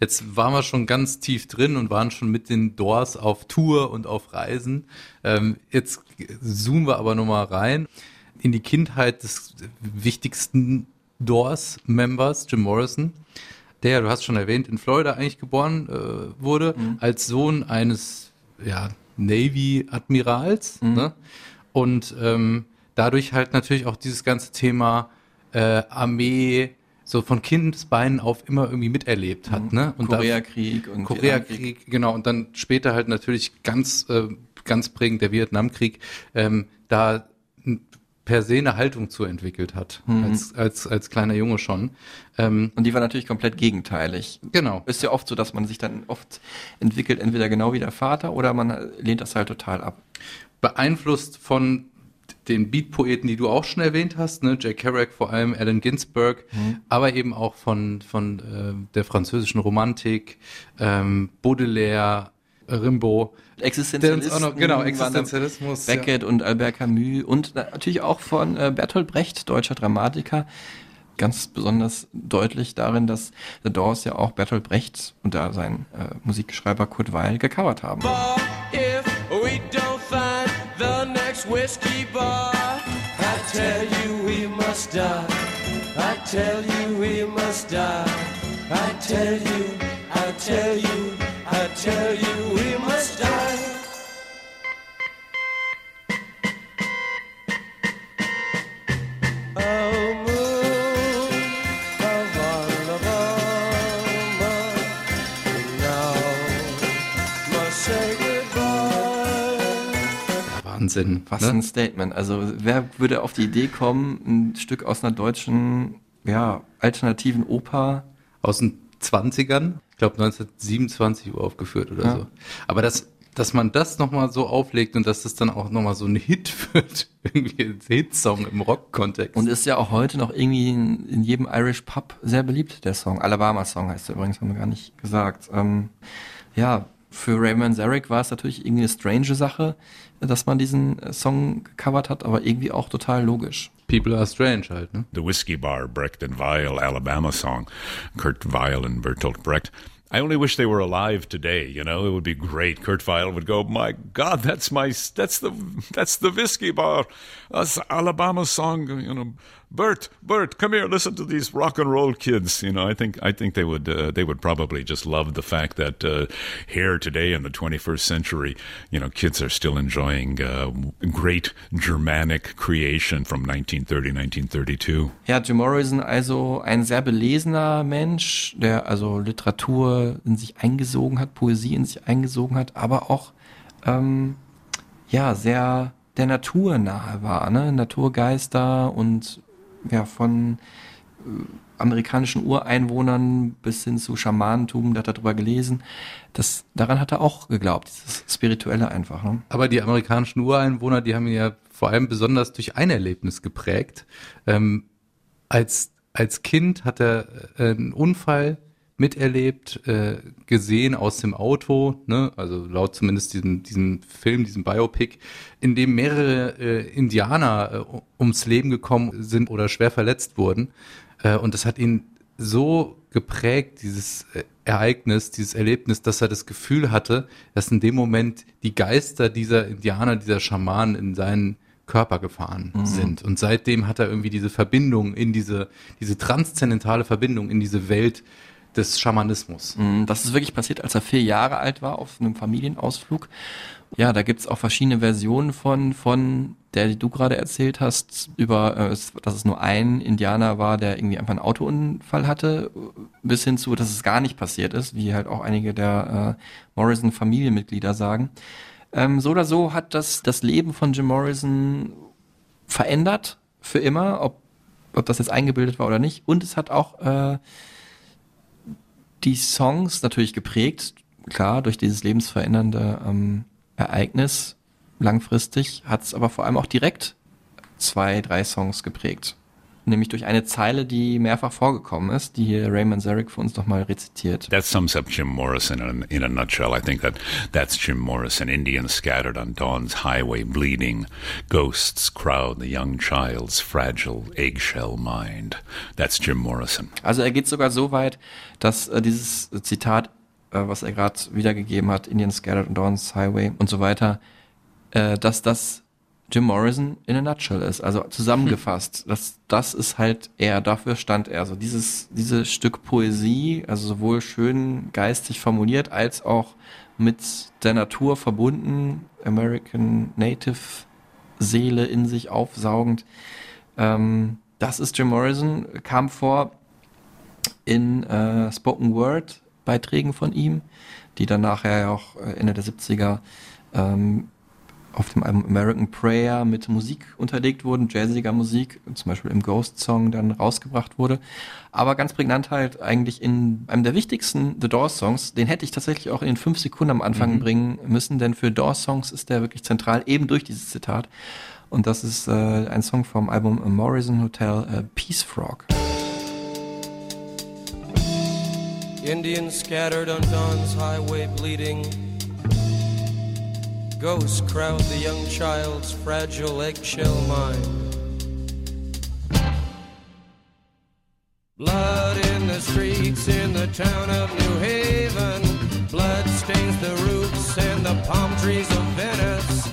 G: Jetzt waren wir schon ganz tief drin und waren schon mit den Doors auf Tour und auf Reisen. Ähm, jetzt zoomen wir aber nochmal rein in die Kindheit des wichtigsten Doors-Members, Jim Morrison, der, du hast schon erwähnt, in Florida eigentlich geboren äh, wurde, als Sohn eines ja, Navy-Admirals. Ne? Und ähm, dadurch halt natürlich auch dieses ganze Thema äh, Armee so von Kindesbeinen auf immer irgendwie miterlebt hat. Ne? Und
H: Koreakrieg und
G: Koreakrieg, genau, und dann später halt natürlich ganz, äh, ganz prägend der Vietnamkrieg, ähm, da per se eine Haltung zu entwickelt hat,
H: Mhm.
G: als, als, als kleiner Junge schon. Ähm,
H: Und die war natürlich komplett gegenteilig.
G: Genau.
H: Ist ja oft so, dass man sich dann oft entwickelt, entweder genau wie der Vater oder man lehnt das halt total ab.
G: Beeinflusst von den Beat-Poeten, die du auch schon erwähnt hast, ne? Jack Kerouac vor allem, Allen Ginsberg,
H: Mhm.
G: aber eben auch von, von äh, der französischen Romantik, ähm, Baudelaire, Rimbaud. Noch- genau,
H: waren da
G: Existenzialismus,
H: Beckett und Albert Camus und natürlich auch von äh, Bertolt Brecht, deutscher Dramatiker. ganz besonders deutlich darin, dass The Doors ja auch Bertolt Brecht und da sein äh, Musikschreiber Kurt Weil gecovert haben.
J: But whiskey bar, I tell you we must die. I tell you we must die. I tell you, I tell you, I tell you we must die.
G: Wahnsinn.
H: Was
G: ne?
H: ein Statement. Also wer würde auf die Idee kommen, ein Stück aus einer deutschen, ja, alternativen Oper
G: Aus den 20ern, ich glaube 1927 Uhr aufgeführt oder
H: Ja.
G: so. Aber das, dass man das nochmal so auflegt und dass das dann auch nochmal so ein Hit wird, irgendwie ein Hitsong im Rock-Kontext.
H: und ist ja auch heute noch irgendwie in, in jedem Irish Pub sehr beliebt, der Song. Alabama Song heißt er übrigens, haben wir gar nicht gesagt. Ähm, ja, für Raymond Zarek war es natürlich irgendwie eine strange Sache, dass man diesen äh, Song gecovert hat, aber irgendwie auch total logisch.
G: People are strange halt, ne?
D: the Whiskey Bar, Brecht and Weil, Alabama song, Kurt Weil and Bertolt Brecht. I only wish they were alive today. You know, it would be great. Kurt Weil would go, "My God, that's my that's the that's the Whiskey Bar, that's Alabama song." You know, Bert, Bert, come here, listen to these rock and roll kids. You know, I think I think they would uh, they would probably just love the fact that uh, here today in the 21st century, you know, kids are still enjoying uh, great Germanic creation from 1930, 1932.
H: Ja, Jim Morrison also ein sehr belesener Mensch, der also Literatur in sich eingesogen hat, Poesie in sich eingesogen hat, aber auch ähm, ja sehr der Natur nahe war, ne? Naturgeister und ja von äh, amerikanischen Ureinwohnern bis hin zu Schamanentum, der hat darüber gelesen. Das, daran hat er auch geglaubt, dieses Spirituelle einfach. Ne?
G: Aber die amerikanischen Ureinwohner, die haben ihn ja vor allem besonders durch ein Erlebnis geprägt. Ähm, als, als Kind hat er äh, einen Unfall miterlebt, äh, gesehen aus dem Auto, ne? also laut zumindest diesem, diesem Film, diesem Biopic, in dem mehrere äh, Indianer äh, ums Leben gekommen sind oder schwer verletzt wurden. Äh, und das hat ihn so geprägt, dieses äh, Ereignis, dieses Erlebnis, dass er das Gefühl hatte, dass in dem Moment die Geister dieser Indianer, dieser Schamanen in seinen Körper gefahren sind. Und seitdem hat er irgendwie diese Verbindung in diese, diese transzendentale Verbindung in diese Welt des Schamanismus.
H: Mm, Das ist wirklich passiert, als er vier Jahre alt war auf einem Familienausflug. Ja, da gibt's auch verschiedene Versionen von, von der, die du gerade erzählt hast, über, äh, es- dass es nur ein Indianer war, der irgendwie einfach einen Autounfall hatte, bis hin zu, dass es gar nicht passiert ist, wie halt auch einige der äh, Morrison-Familienmitglieder sagen. Ähm, so oder so hat das das Leben von Jim Morrison verändert, für immer, ob, ob das jetzt eingebildet war oder nicht. Und es hat auch äh, die Songs natürlich geprägt, klar, durch dieses lebensverändernde ähm, Ereignis langfristig, hat es aber vor allem auch direkt zwei, drei Songs geprägt. Nämlich durch eine Zeile, die mehrfach vorgekommen ist, die hier Raymond Zarek für uns nochmal rezitiert.
D: That sums up Jim Morrison in a, in a nutshell. I think that that's Jim Morrison. Indians scattered on dawn's highway, bleeding. Ghosts crowd the young child's fragile eggshell mind. That's Jim Morrison.
H: Also er geht sogar so weit, dass äh, dieses Zitat, äh, was er gerade wiedergegeben hat, Indian Scattered on Dawn's Highway und so weiter, äh, dass das Jim Morrison in a nutshell ist. Also zusammengefasst, das, das ist halt er, dafür stand er. Also dieses, dieses Stück Poesie, also sowohl schön geistig formuliert, als auch mit der Natur verbunden, American Native Seele in sich aufsaugend. Ähm, das ist Jim Morrison, kam vor in äh, Spoken Word Beiträgen von ihm, die dann nachher ja auch äh, Ende der 70er ähm, auf dem Album American Prayer mit Musik unterlegt wurden, jazziger Musik, zum Beispiel im Ghost Song dann rausgebracht wurde. Aber ganz prägnant halt eigentlich in einem der wichtigsten The Doors Songs, den hätte ich tatsächlich auch in den fünf Sekunden am Anfang
G: Mhm.
H: bringen müssen, denn für Doors Songs ist der wirklich zentral, eben durch dieses Zitat. Und das ist äh, ein Song vom Album Morrison Hotel, äh, Peace Frog.
J: Indians scattered on dawn's highway bleeding. Ghosts crowd the young child's fragile eggshell mind. Blood in the streets in the town of New Haven. Blood stains the roofs and the palm trees of Venice.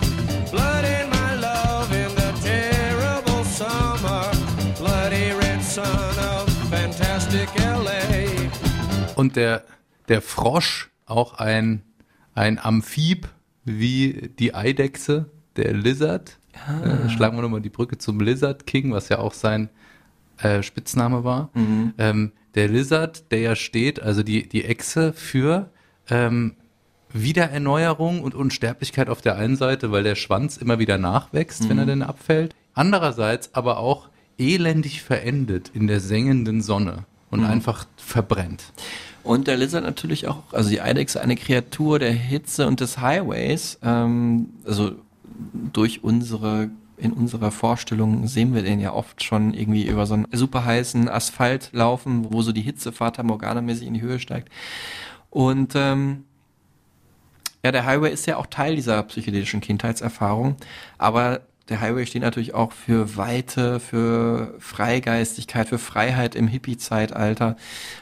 J: Blood in my love in the terrible summer. Bloody red sun of fantastic LA.
G: Und der, der Frosch, auch ein, ein Amphib wie die Eidechse, der Lizard. Äh, schlagen wir nochmal die Brücke zum Lizard King, was ja auch sein äh, Spitzname war. Ähm, der Lizard, der ja steht, also die, die Echse für ähm, Wiedererneuerung und Unsterblichkeit auf der einen Seite, weil der Schwanz immer wieder nachwächst, wenn er denn abfällt. Andererseits aber auch elendig verendet in der sengenden Sonne und einfach verbrennt.
H: Und der Lizard natürlich auch, also die Eidechse, eine Kreatur der Hitze und des Highways. Ähm, also durch unsere, in unserer Vorstellung sehen wir den ja oft schon irgendwie über so einen super heißen Asphalt laufen, wo so die Hitze Fata Morgana-mäßig in die Höhe steigt. Und ähm, ja, der Highway ist ja auch Teil dieser psychedelischen Kindheitserfahrung, aber der Highway steht natürlich auch für Weite, für Freigeistigkeit, für Freiheit im Hippie-Zeitalter.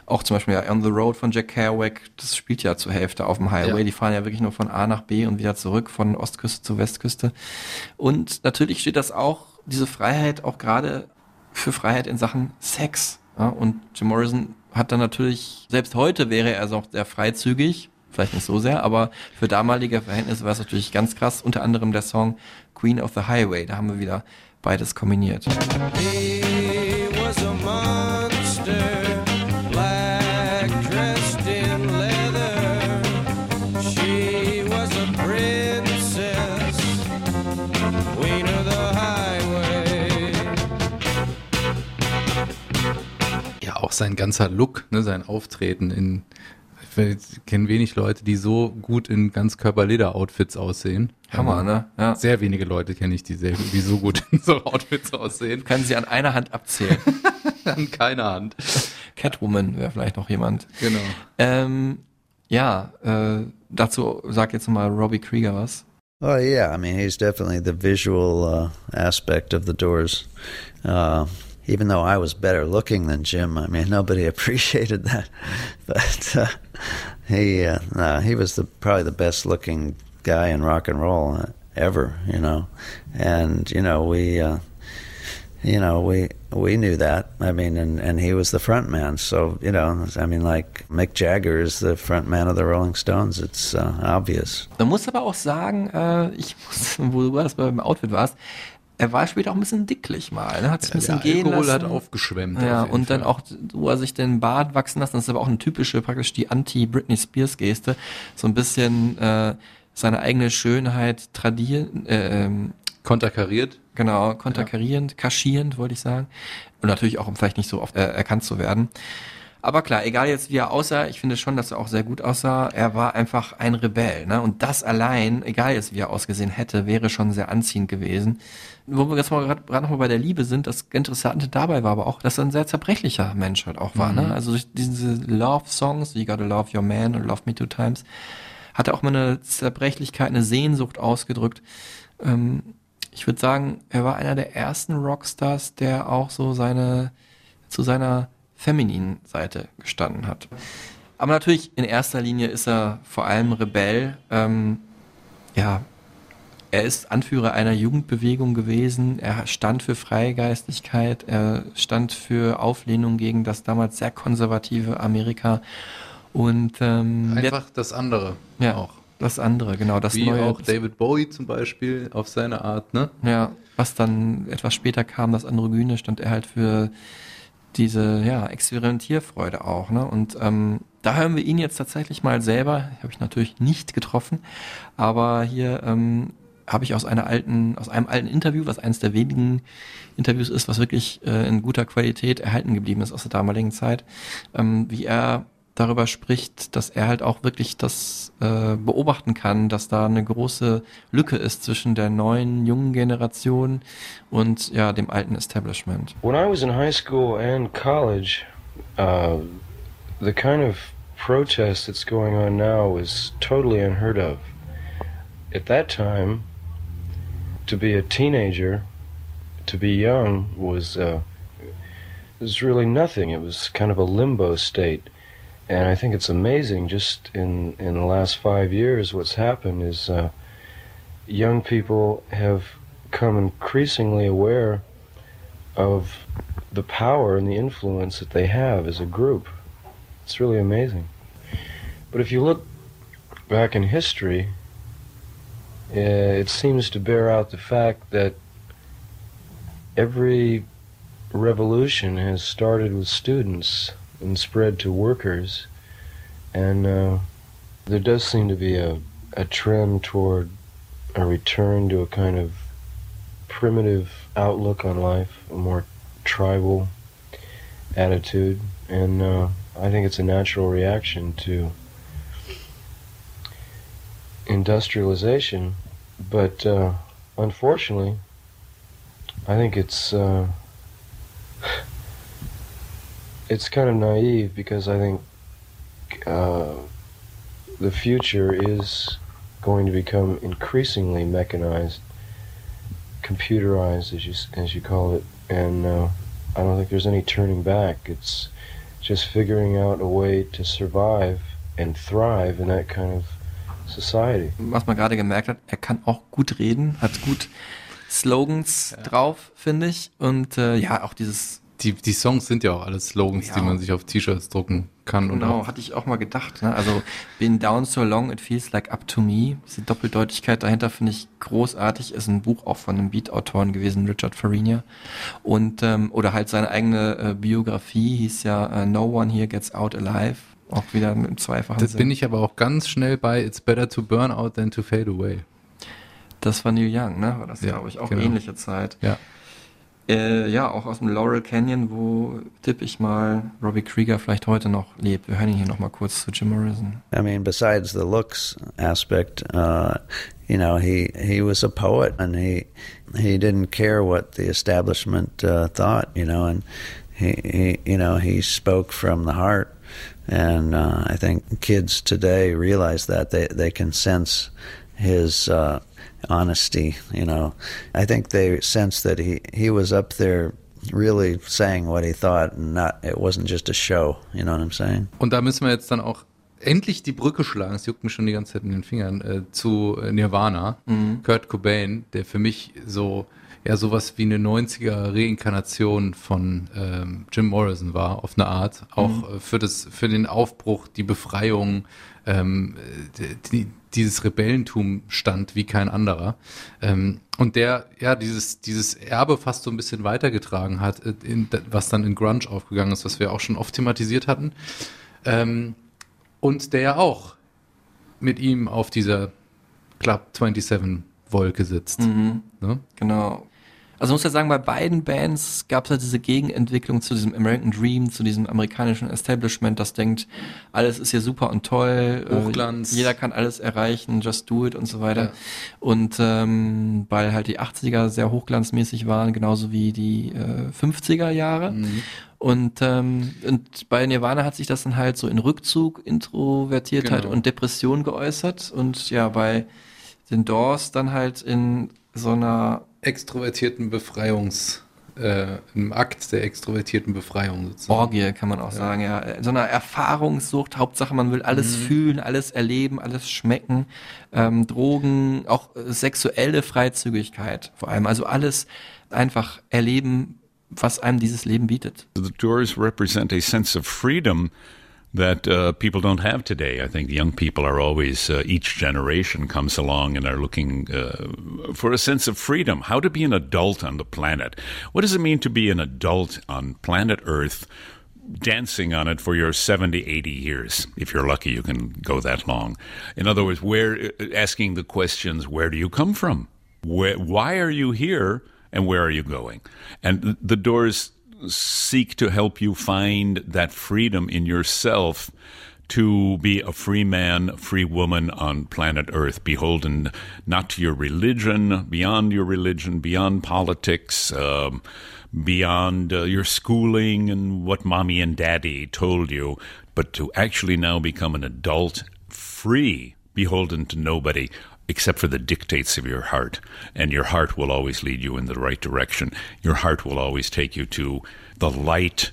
H: Auch zum Beispiel ja, On the Road von Jack Kerouac, das spielt ja zur Hälfte auf dem Highway.
G: Ja.
H: Die fahren ja wirklich nur von A nach B und wieder zurück, von Ostküste zu Westküste. Und natürlich steht das auch, diese Freiheit auch gerade für Freiheit in Sachen Sex. Ja, und Jim Morrison hat dann natürlich, selbst heute wäre er also auch sehr freizügig, vielleicht nicht so sehr, aber für damalige Verhältnisse war es natürlich ganz krass. Unter anderem der Song Queen of the Highway, da haben wir wieder beides kombiniert.
J: He was a monster.
G: Ja, auch sein ganzer Look, ne, sein Auftreten in. Ich kenne wenig Leute, die so gut in Ganzkörper-Leder-Outfits aussehen.
H: Hammer,
G: Aber
H: ne? Ja.
G: Sehr wenige Leute kenne ich, die, sehr, die so gut in so Outfits aussehen.
H: Kann sie an einer Hand abzählen.
G: An keiner Hand.
H: Catwoman wäre vielleicht noch jemand.
G: Genau.
H: Ähm, ja, äh, dazu sagt jetzt mal Robbie Krieger was.
K: Oh yeah, I mean he's definitely the visual uh, aspect of the Doors. Uh, even though I was better looking than Jim, I mean nobody appreciated that. But uh, he uh, no, he was the probably the best looking guy in rock and roll uh, ever, you know. And you know we. Uh, you know, we we knew that. I mean, and, and he was the front man. So, you know, I mean, like Mick Jagger is the front man of the Rolling Stones. It's uh, obvious.
H: Man muss aber auch sagen, äh, ich muss, wo du das beim Outfit warst, er war später auch ein bisschen dicklich mal, ne? hat sich ein bisschen
G: der
H: gehen
G: Alkohol
H: lassen.
G: hat aufgeschwemmt.
H: Ja,
G: auf
H: und dann
G: Fall.
H: auch, wo er sich den Bart wachsen lassen, das ist aber auch eine typische, praktisch die Anti-Britney Spears-Geste, so ein bisschen äh, seine eigene Schönheit tradieren, äh, ähm,
G: konterkariert.
H: Genau, konterkarierend, kaschierend, wollte ich sagen. Und natürlich auch, um vielleicht nicht so oft äh, erkannt zu werden. Aber klar, egal jetzt wie er aussah, ich finde schon, dass er auch sehr gut aussah. Er war einfach ein Rebell, ne? Und das allein, egal jetzt wie er ausgesehen hätte, wäre schon sehr anziehend gewesen. Wo wir jetzt mal gerade gerade noch mal bei der Liebe sind, das Interessante dabei war aber auch, dass er ein sehr zerbrechlicher Mensch halt auch war, ne? Also durch diese Love-Songs, You Gotta Love Your Man und Love Me Two Times, hat er auch mal eine Zerbrechlichkeit, eine Sehnsucht ausgedrückt. Ähm, ich würde sagen, er war einer der ersten Rockstars, der auch so seine, zu seiner femininen Seite gestanden hat. Aber natürlich in erster Linie ist er vor allem Rebell. Ähm, ja, er ist Anführer einer Jugendbewegung gewesen. Er stand für Freigeistigkeit. Er stand für Auflehnung gegen das damals sehr konservative Amerika. Und ähm,
G: Einfach das andere
H: ja,
G: auch.
H: das andere, genau, das
G: Wie
H: neue.
G: auch David Bowie zum Beispiel auf seine Art, ne?
H: Ja, was dann etwas später kam, das Androgyne, stand er halt für diese ja, Experimentierfreude auch. Ne? Und ähm, da hören wir ihn jetzt tatsächlich mal selber, habe ich natürlich nicht getroffen, aber hier ähm, habe ich aus einer alten, aus einem alten Interview, was eines der wenigen Interviews ist, was wirklich äh, in guter Qualität erhalten geblieben ist aus der damaligen Zeit, ähm, wie er darüber spricht, dass er halt auch wirklich das äh, beobachten kann, dass da eine große Lücke ist zwischen der neuen, jungen Generation und ja, dem alten Establishment.
I: When I was in high school and college, uh, the kind of protest that's going on now is totally unheard of. At that time, to be a teenager, to be young, was uh,
L: was really nothing. It was kind of a limbo state. And I think it's amazing just in, in the last five years what's happened is uh, young people have come increasingly aware of the power and the influence that they have as a group. It's really amazing. But if you look back in history, it seems to bear out the fact that every revolution has started with students and spread to workers, and uh, there does seem to be a, a trend toward a return to a kind of primitive outlook on life, a more tribal attitude, and uh, I think it's a natural reaction to industrialization, but uh, unfortunately, I think it's uh, it's kind of naive because I think uh, the future is going to become increasingly mechanized, computerized, as you as you call it, and uh, I don't think there's any turning back. It's just figuring out a way to survive and thrive in that kind of society.
H: Was man gerade gemerkt hat, er kann auch gut reden, hat gut Slogans ja. drauf, finde ich. Und äh, ja, auch dieses.
G: Die, die Songs sind ja auch alles Slogans, ja. die man sich auf T-Shirts drucken kann.
H: Genau, und hatte ich auch mal gedacht. Ne? Also, been down so long, it feels like up to me. Diese Doppeldeutigkeit dahinter finde ich großartig. Ist ein Buch auch von einem Beat-Autoren gewesen, Richard Farina. Und, ähm, oder halt seine eigene äh, Biografie hieß ja uh, No One Here Gets Out Alive. Auch wieder mit dem zweifachen
G: Das Sinn. bin ich aber auch ganz schnell bei It's better to burn out than to fade away.
H: Das war Neil Young, ne? War das, ja, glaube ich, auch genau. ähnliche Zeit.
G: Ja.
H: Äh, ja, auch aus dem Laurel Canyon, wo tippe ich mal Robbie Krieger vielleicht heute noch lebt. Wir hören ihn hier noch mal kurz zu Jim Morrison.
K: I mean, besides the looks aspect, uh, you know, he he was a poet and he he didn't care what the establishment uh, thought, you know, and he, he you know he spoke from the heart. And uh, I think kids today realize that they they can sense his uh, honesty. You know, I think they sensed that he he was up there really saying what he thought and not it wasn't just a show. You know what I'm saying?
G: Und da müssen wir jetzt dann auch endlich die Brücke schlagen, es juckt mich schon die ganze Zeit in den Fingern, äh, zu Nirvana, mhm. Kurt Cobain, der für mich so ja sowas wie eine 90er Reinkarnation von ähm, Jim Morrison war, auf eine Art. Auch mhm. äh, für das, für den Aufbruch, die Befreiung, ähm, die, dieses Rebellentum stand wie kein anderer. Ähm, und der, ja, dieses, dieses Erbe fast so ein bisschen weitergetragen hat, äh, in, was dann in Grunge aufgegangen ist, was wir auch schon oft thematisiert hatten. Ähm, und der ja auch mit ihm auf dieser Club 27 Wolke sitzt.
H: Mhm. Ne? Genau. Also muss ja sagen, bei beiden Bands gab es halt diese Gegenentwicklung zu diesem American Dream, zu diesem amerikanischen Establishment, das denkt, alles ist hier super und toll,
G: äh, Hochglanz.
H: Äh, jeder kann alles erreichen, just do it und so weiter. Ja. Und ähm, weil halt die 80er sehr hochglanzmäßig waren, genauso wie die äh, 50er Jahre. Mhm. Und, ähm, und bei Nirvana hat sich das dann halt so in Rückzug, Introvertiertheit genau. und Depression geäußert. Und ja, bei den Doors dann halt in so einer
G: extrovertierten Befreiungs, äh, im Akt der extrovertierten Befreiung
H: sozusagen. Orgie kann man auch ja. sagen, ja. So eine Erfahrungssucht, Hauptsache man will alles mhm. fühlen, alles erleben, alles schmecken. Ähm, Drogen, auch sexuelle Freizügigkeit vor allem. Also alles einfach erleben, was einem dieses Leben bietet.
D: The Doors represent a sense of freedom that uh, people don't have today. I think young people are always, uh, each generation comes along and are looking uh, for a sense of freedom. How to be an adult on the planet. What does it mean to be an adult on planet Earth? Dancing on it for your 70, 80 years. If you're lucky, you can go that long. In other words, where asking the questions, where do you come from? Where, why are you here? And where are you going? And the doors seek to help you find that freedom in yourself to be a free man, free woman on planet Earth, beholden not to your religion, beyond your religion, beyond politics, um, beyond uh, your schooling and what mommy and daddy told you, but to actually now become an adult, free, beholden to nobody, except for the dictates of your heart. And your heart will always lead you in the right direction. Your heart will always take you to the light,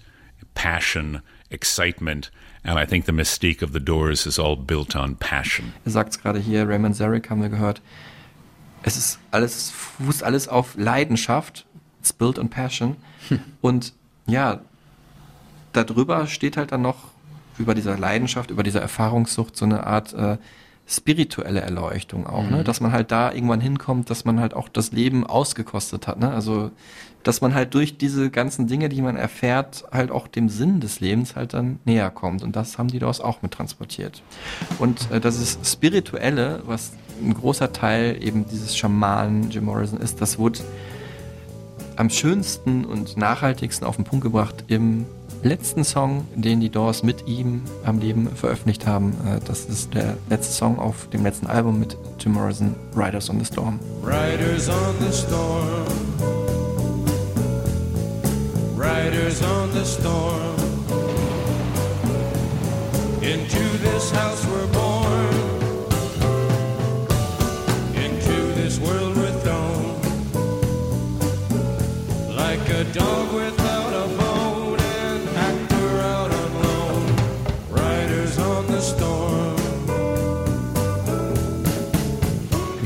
D: passion, excitement. And I think the mystique of the Doors is all built on passion.
H: Er sagt es gerade hier, Raymond Zarek haben wir gehört. Es ist alles, fußt alles auf Leidenschaft. It's built on passion. Und ja, darüber steht halt dann noch über dieser Leidenschaft, über dieser Erfahrungssucht so eine Art äh, spirituelle Erleuchtung auch, ne?
G: Mhm.
H: dass man halt da irgendwann hinkommt, dass man halt auch das Leben ausgekostet hat, ne? also dass man halt durch diese ganzen Dinge, die man erfährt, halt auch dem Sinn des Lebens halt dann näher kommt und das haben die dort auch mit transportiert. Und äh, das ist Spirituelle, was ein großer Teil eben dieses Schamanen Jim Morrison ist, das wurde am schönsten und nachhaltigsten auf den Punkt gebracht im letzten Song, den die Doors mit ihm am Leben veröffentlicht haben. Äh, Das ist der letzte Song auf dem letzten Album mit Jim Morrison, Riders on the Storm.
I: Riders on the storm. Riders on the storm. Into this house we're born. Into this world we're thrown. Like a dog without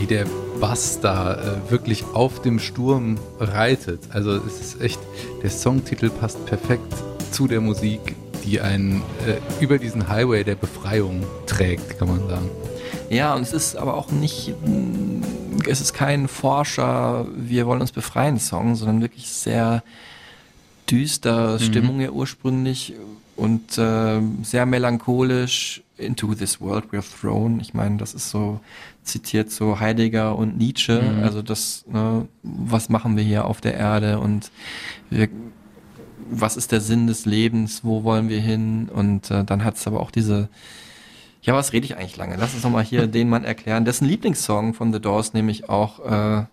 G: wie der Bass da äh, wirklich auf dem Sturm reitet. Also es ist echt, der Songtitel passt perfekt zu der Musik, die einen äh, über diesen Highway der Befreiung trägt, kann man sagen.
H: Ja, und es ist aber auch nicht, mm, es ist kein Forscher, wir wollen uns befreien Song, sondern wirklich sehr düster,
G: Mhm.
H: Stimmung ja ursprünglich und äh, sehr melancholisch. Into this world we're thrown. Ich meine, das ist so zitiert so Heidegger und Nietzsche.
G: Mhm.
H: Also das, ne, was machen wir hier auf der Erde und wir, was ist der Sinn des Lebens? Wo wollen wir hin? Und äh, dann hat es aber auch diese ja, was rede ich eigentlich lange? Lass uns nochmal hier den Mann erklären, dessen Lieblingssong von The Doors nämlich auch äh,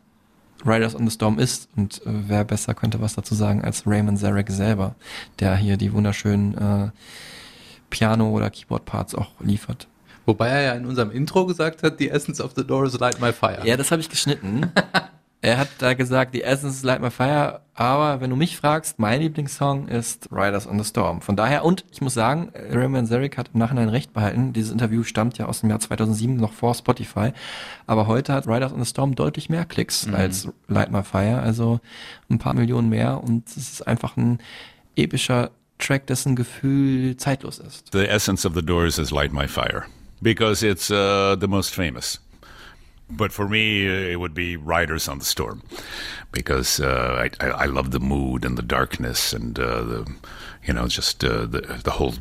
H: Riders on the Storm ist. Und äh, wer besser könnte was dazu sagen als Raymond Zarek selber, der hier die wunderschönen äh, Piano- oder Keyboard-Parts auch liefert.
G: Wobei er ja in unserem Intro gesagt hat, the essence of the Doors light my fire.
H: Ja, das habe ich geschnitten. er hat da gesagt, The Essence is Light My Fire, aber wenn du mich fragst, mein Lieblingssong ist Riders on the Storm. Von daher, und ich muss sagen, Raymond Zarek hat im Nachhinein recht behalten. Dieses Interview stammt ja aus dem Jahr 2007, noch vor Spotify. Aber heute hat Riders on the Storm deutlich mehr Klicks
G: Mhm.
H: als Light My Fire, also ein paar Millionen mehr. Und es ist einfach ein epischer Track, dessen Gefühl zeitlos ist.
D: The essence of the Doors is Light My Fire because it's uh, the most famous. But for me, it would be Riders on the Storm because uh, I, I, I love the mood and the darkness and uh, the, you know, just uh, the, the whole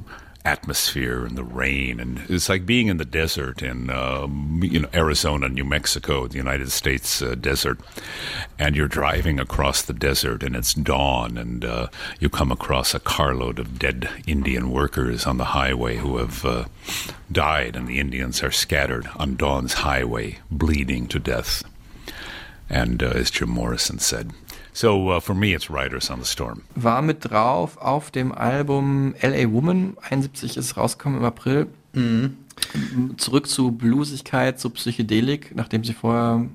D: atmosphere and the rain. And it's like being in the desert in, um, you know, Arizona, New Mexico, the United States uh, desert. And you're driving across the desert and it's dawn and uh, you come across a carload of dead Indian workers on the highway who have uh, died and the Indians are scattered on dawn's highway, bleeding to death. And uh, as Jim Morrison said. So uh, for me, it's Riders on the Storm.
H: war mit drauf auf dem Album LA Woman. 71 ist rausgekommen im April. Zurück zu Bluesigkeit, zu Psychedelik, nachdem sie vorher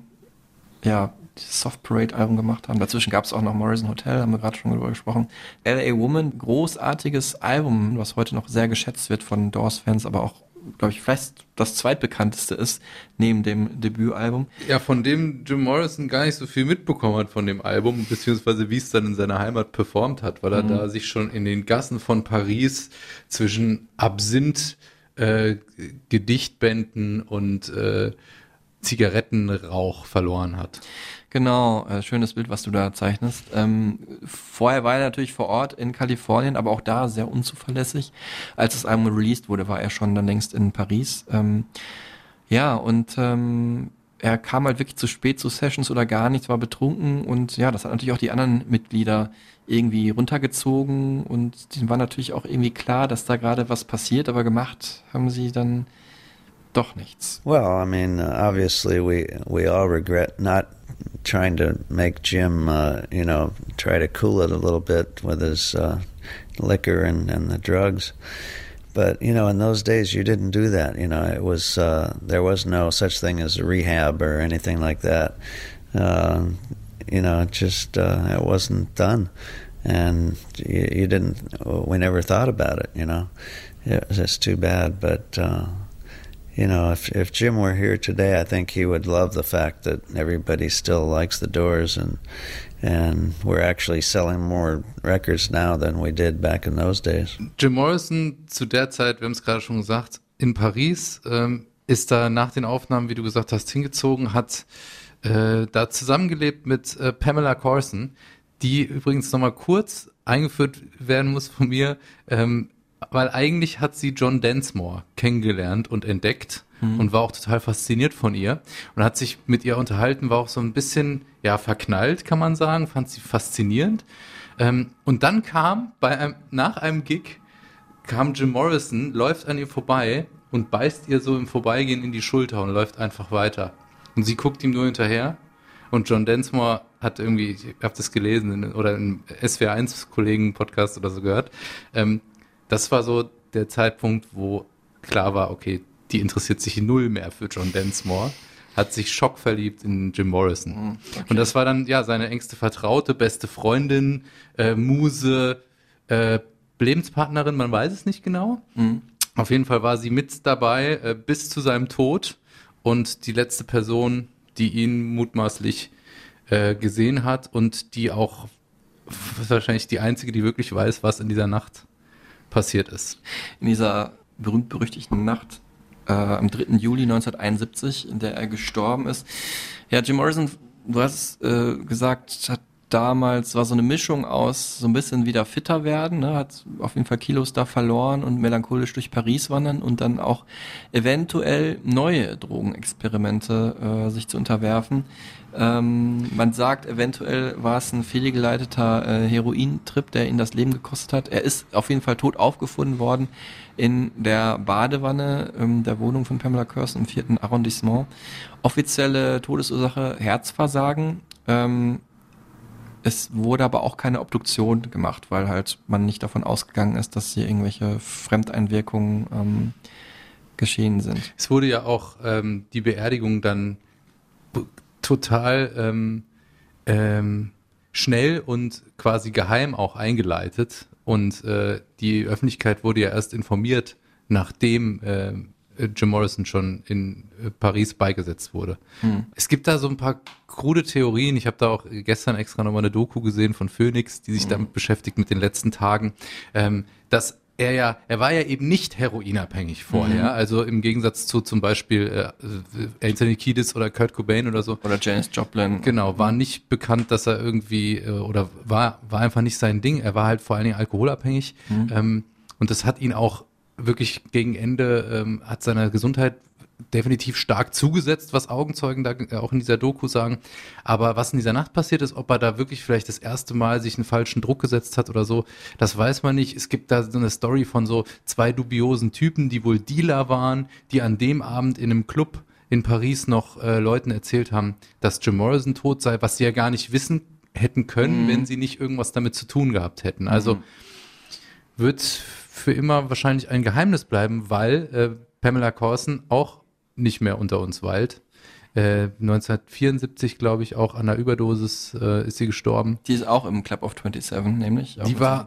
H: ja dieses Soft Parade Album gemacht haben. Dazwischen gab es auch noch Morrison Hotel, haben wir gerade schon drüber gesprochen. LA Woman, großartiges Album, was heute noch sehr geschätzt wird von Doors-Fans, aber auch, glaube ich, vielleicht das zweitbekannteste ist, neben dem Debütalbum.
G: Ja, von dem Jim Morrison gar nicht so viel mitbekommen hat von dem Album, beziehungsweise wie es dann in seiner Heimat performt hat, weil er
H: Mhm.
G: da sich schon in den Gassen von Paris zwischen Absinth, äh, Gedichtbänden und äh, Zigarettenrauch verloren hat.
H: Genau, äh, schönes Bild, was du da zeichnest. Ähm, vorher war er natürlich vor Ort in Kalifornien, aber auch da sehr unzuverlässig. Als das Album released wurde, war er schon dann längst in Paris. Ähm, ja, und ähm, er kam halt wirklich zu spät zu Sessions oder gar nichts, war betrunken und ja, das hat natürlich auch die anderen Mitglieder irgendwie runtergezogen und denen war natürlich auch irgendwie klar, dass da gerade was passiert, aber gemacht haben sie dann doch nichts.
K: Well, I mean, obviously, we we all regret not trying to make Jim, uh, you know, try to cool it a little bit with his uh, liquor and, and the drugs. but you know, in those days, you didn't do that. You know, it was uh, there was no such thing as rehab or anything like that. Uh, you know, it just uh, it wasn't done, and you, you, didn't. We never thought about it. You know, it was just too bad. But uh, you know, if if Jim were here today, I think he would love the fact that everybody still likes the Doors and and we're actually selling more records now than we did back in those days.
G: Jim Morrison zu der Zeit, wir haben es gerade schon gesagt, in Paris ähm, ist da nach den Aufnahmen, wie du gesagt hast, hingezogen, hat äh, da zusammengelebt mit äh, Pamela Corson, die übrigens nochmal kurz eingeführt werden muss von mir, ähm, weil eigentlich hat sie John Densmore kennengelernt und entdeckt mhm. und war auch total fasziniert von ihr und hat sich mit ihr unterhalten, war auch so ein bisschen, ja, verknallt, kann man sagen, fand sie faszinierend. Ähm, und dann kam bei einem, nach einem Gig, kam Jim Morrison, läuft an ihr vorbei und beißt ihr so im Vorbeigehen in die Schulter und läuft einfach weiter. Und sie guckt ihm nur hinterher. Und John Densmore hat irgendwie, ich habe das gelesen in, oder im SWR1-Kollegen-Podcast oder so gehört. Ähm, das war so der Zeitpunkt, wo klar war, okay, die interessiert sich null mehr für John Densmore, hat sich schockverliebt in Jim Morrison. Mhm, okay. Und das war dann ja seine engste Vertraute, beste Freundin, äh, Muse, äh, Lebenspartnerin, man weiß es nicht genau. Mhm. Auf jeden Fall war sie mit dabei äh, bis zu seinem Tod und die letzte Person, die ihn mutmaßlich äh, gesehen hat und die auch wahrscheinlich die einzige, die wirklich weiß, was in dieser Nacht passiert ist.
H: In dieser berühmt-berüchtigten Nacht äh, am 3. Juli 1971, in der er gestorben ist. Ja, Jim Morrison, du hast äh, gesagt, hat damals war so eine Mischung aus so ein bisschen wieder fitter werden, ne, hat auf jeden Fall Kilos da verloren und melancholisch durch Paris wandern und dann auch eventuell neue Drogenexperimente äh, sich zu unterwerfen. Ähm, man sagt, eventuell war es ein fehlgeleiteter äh, Herointrip, der ihn das Leben gekostet hat. Er ist auf jeden Fall tot aufgefunden worden in der Badewanne ähm, der Wohnung von Pamela Curson im vierten Arrondissement. Offizielle Todesursache Herzversagen. Ähm, es wurde aber auch keine Obduktion gemacht, weil halt man nicht davon ausgegangen ist, dass hier irgendwelche Fremdeinwirkungen ähm, geschehen sind.
G: Es wurde ja auch ähm, die Beerdigung dann total ähm, ähm, schnell und quasi geheim auch eingeleitet. Und äh, die Öffentlichkeit wurde ja erst informiert, nachdem äh, Jim Morrison schon in äh, Paris beigesetzt wurde. Hm. Es gibt da so ein paar krude Theorien. Ich habe da auch gestern extra nochmal eine Doku gesehen von Phoenix, die sich hm. damit beschäftigt mit den letzten Tagen, ähm, dass er ja, er war ja eben nicht heroinabhängig vorher. Mhm. Also im Gegensatz zu zum Beispiel äh, Anthony Kiedis oder Kurt Cobain oder so.
H: Oder Janis Joplin.
G: Genau, war nicht bekannt, dass er irgendwie äh, oder war war einfach nicht sein Ding. Er war halt vor allen Dingen alkoholabhängig mhm. ähm, und das hat ihn auch wirklich gegen Ende ähm, hat seiner Gesundheit definitiv stark zugesetzt, was Augenzeugen da äh, auch in dieser Doku sagen. Aber was in dieser Nacht passiert ist, ob er da wirklich vielleicht das erste Mal sich einen falschen Druck gesetzt hat oder so, das weiß man nicht. Es gibt da so eine Story von so zwei dubiosen Typen, die wohl Dealer waren, die an dem Abend in einem Club in Paris noch äh, Leuten erzählt haben, dass Jim Morrison tot sei, was sie ja gar nicht wissen hätten können, mhm. wenn sie nicht irgendwas damit zu tun gehabt hätten. Also mhm. wird für immer wahrscheinlich ein Geheimnis bleiben, weil äh, Pamela Corson auch nicht mehr unter uns weilt. Äh, 1974, glaube ich, auch an einer Überdosis äh, ist sie gestorben.
H: Die ist auch im Club of 27, nämlich.
G: Die war,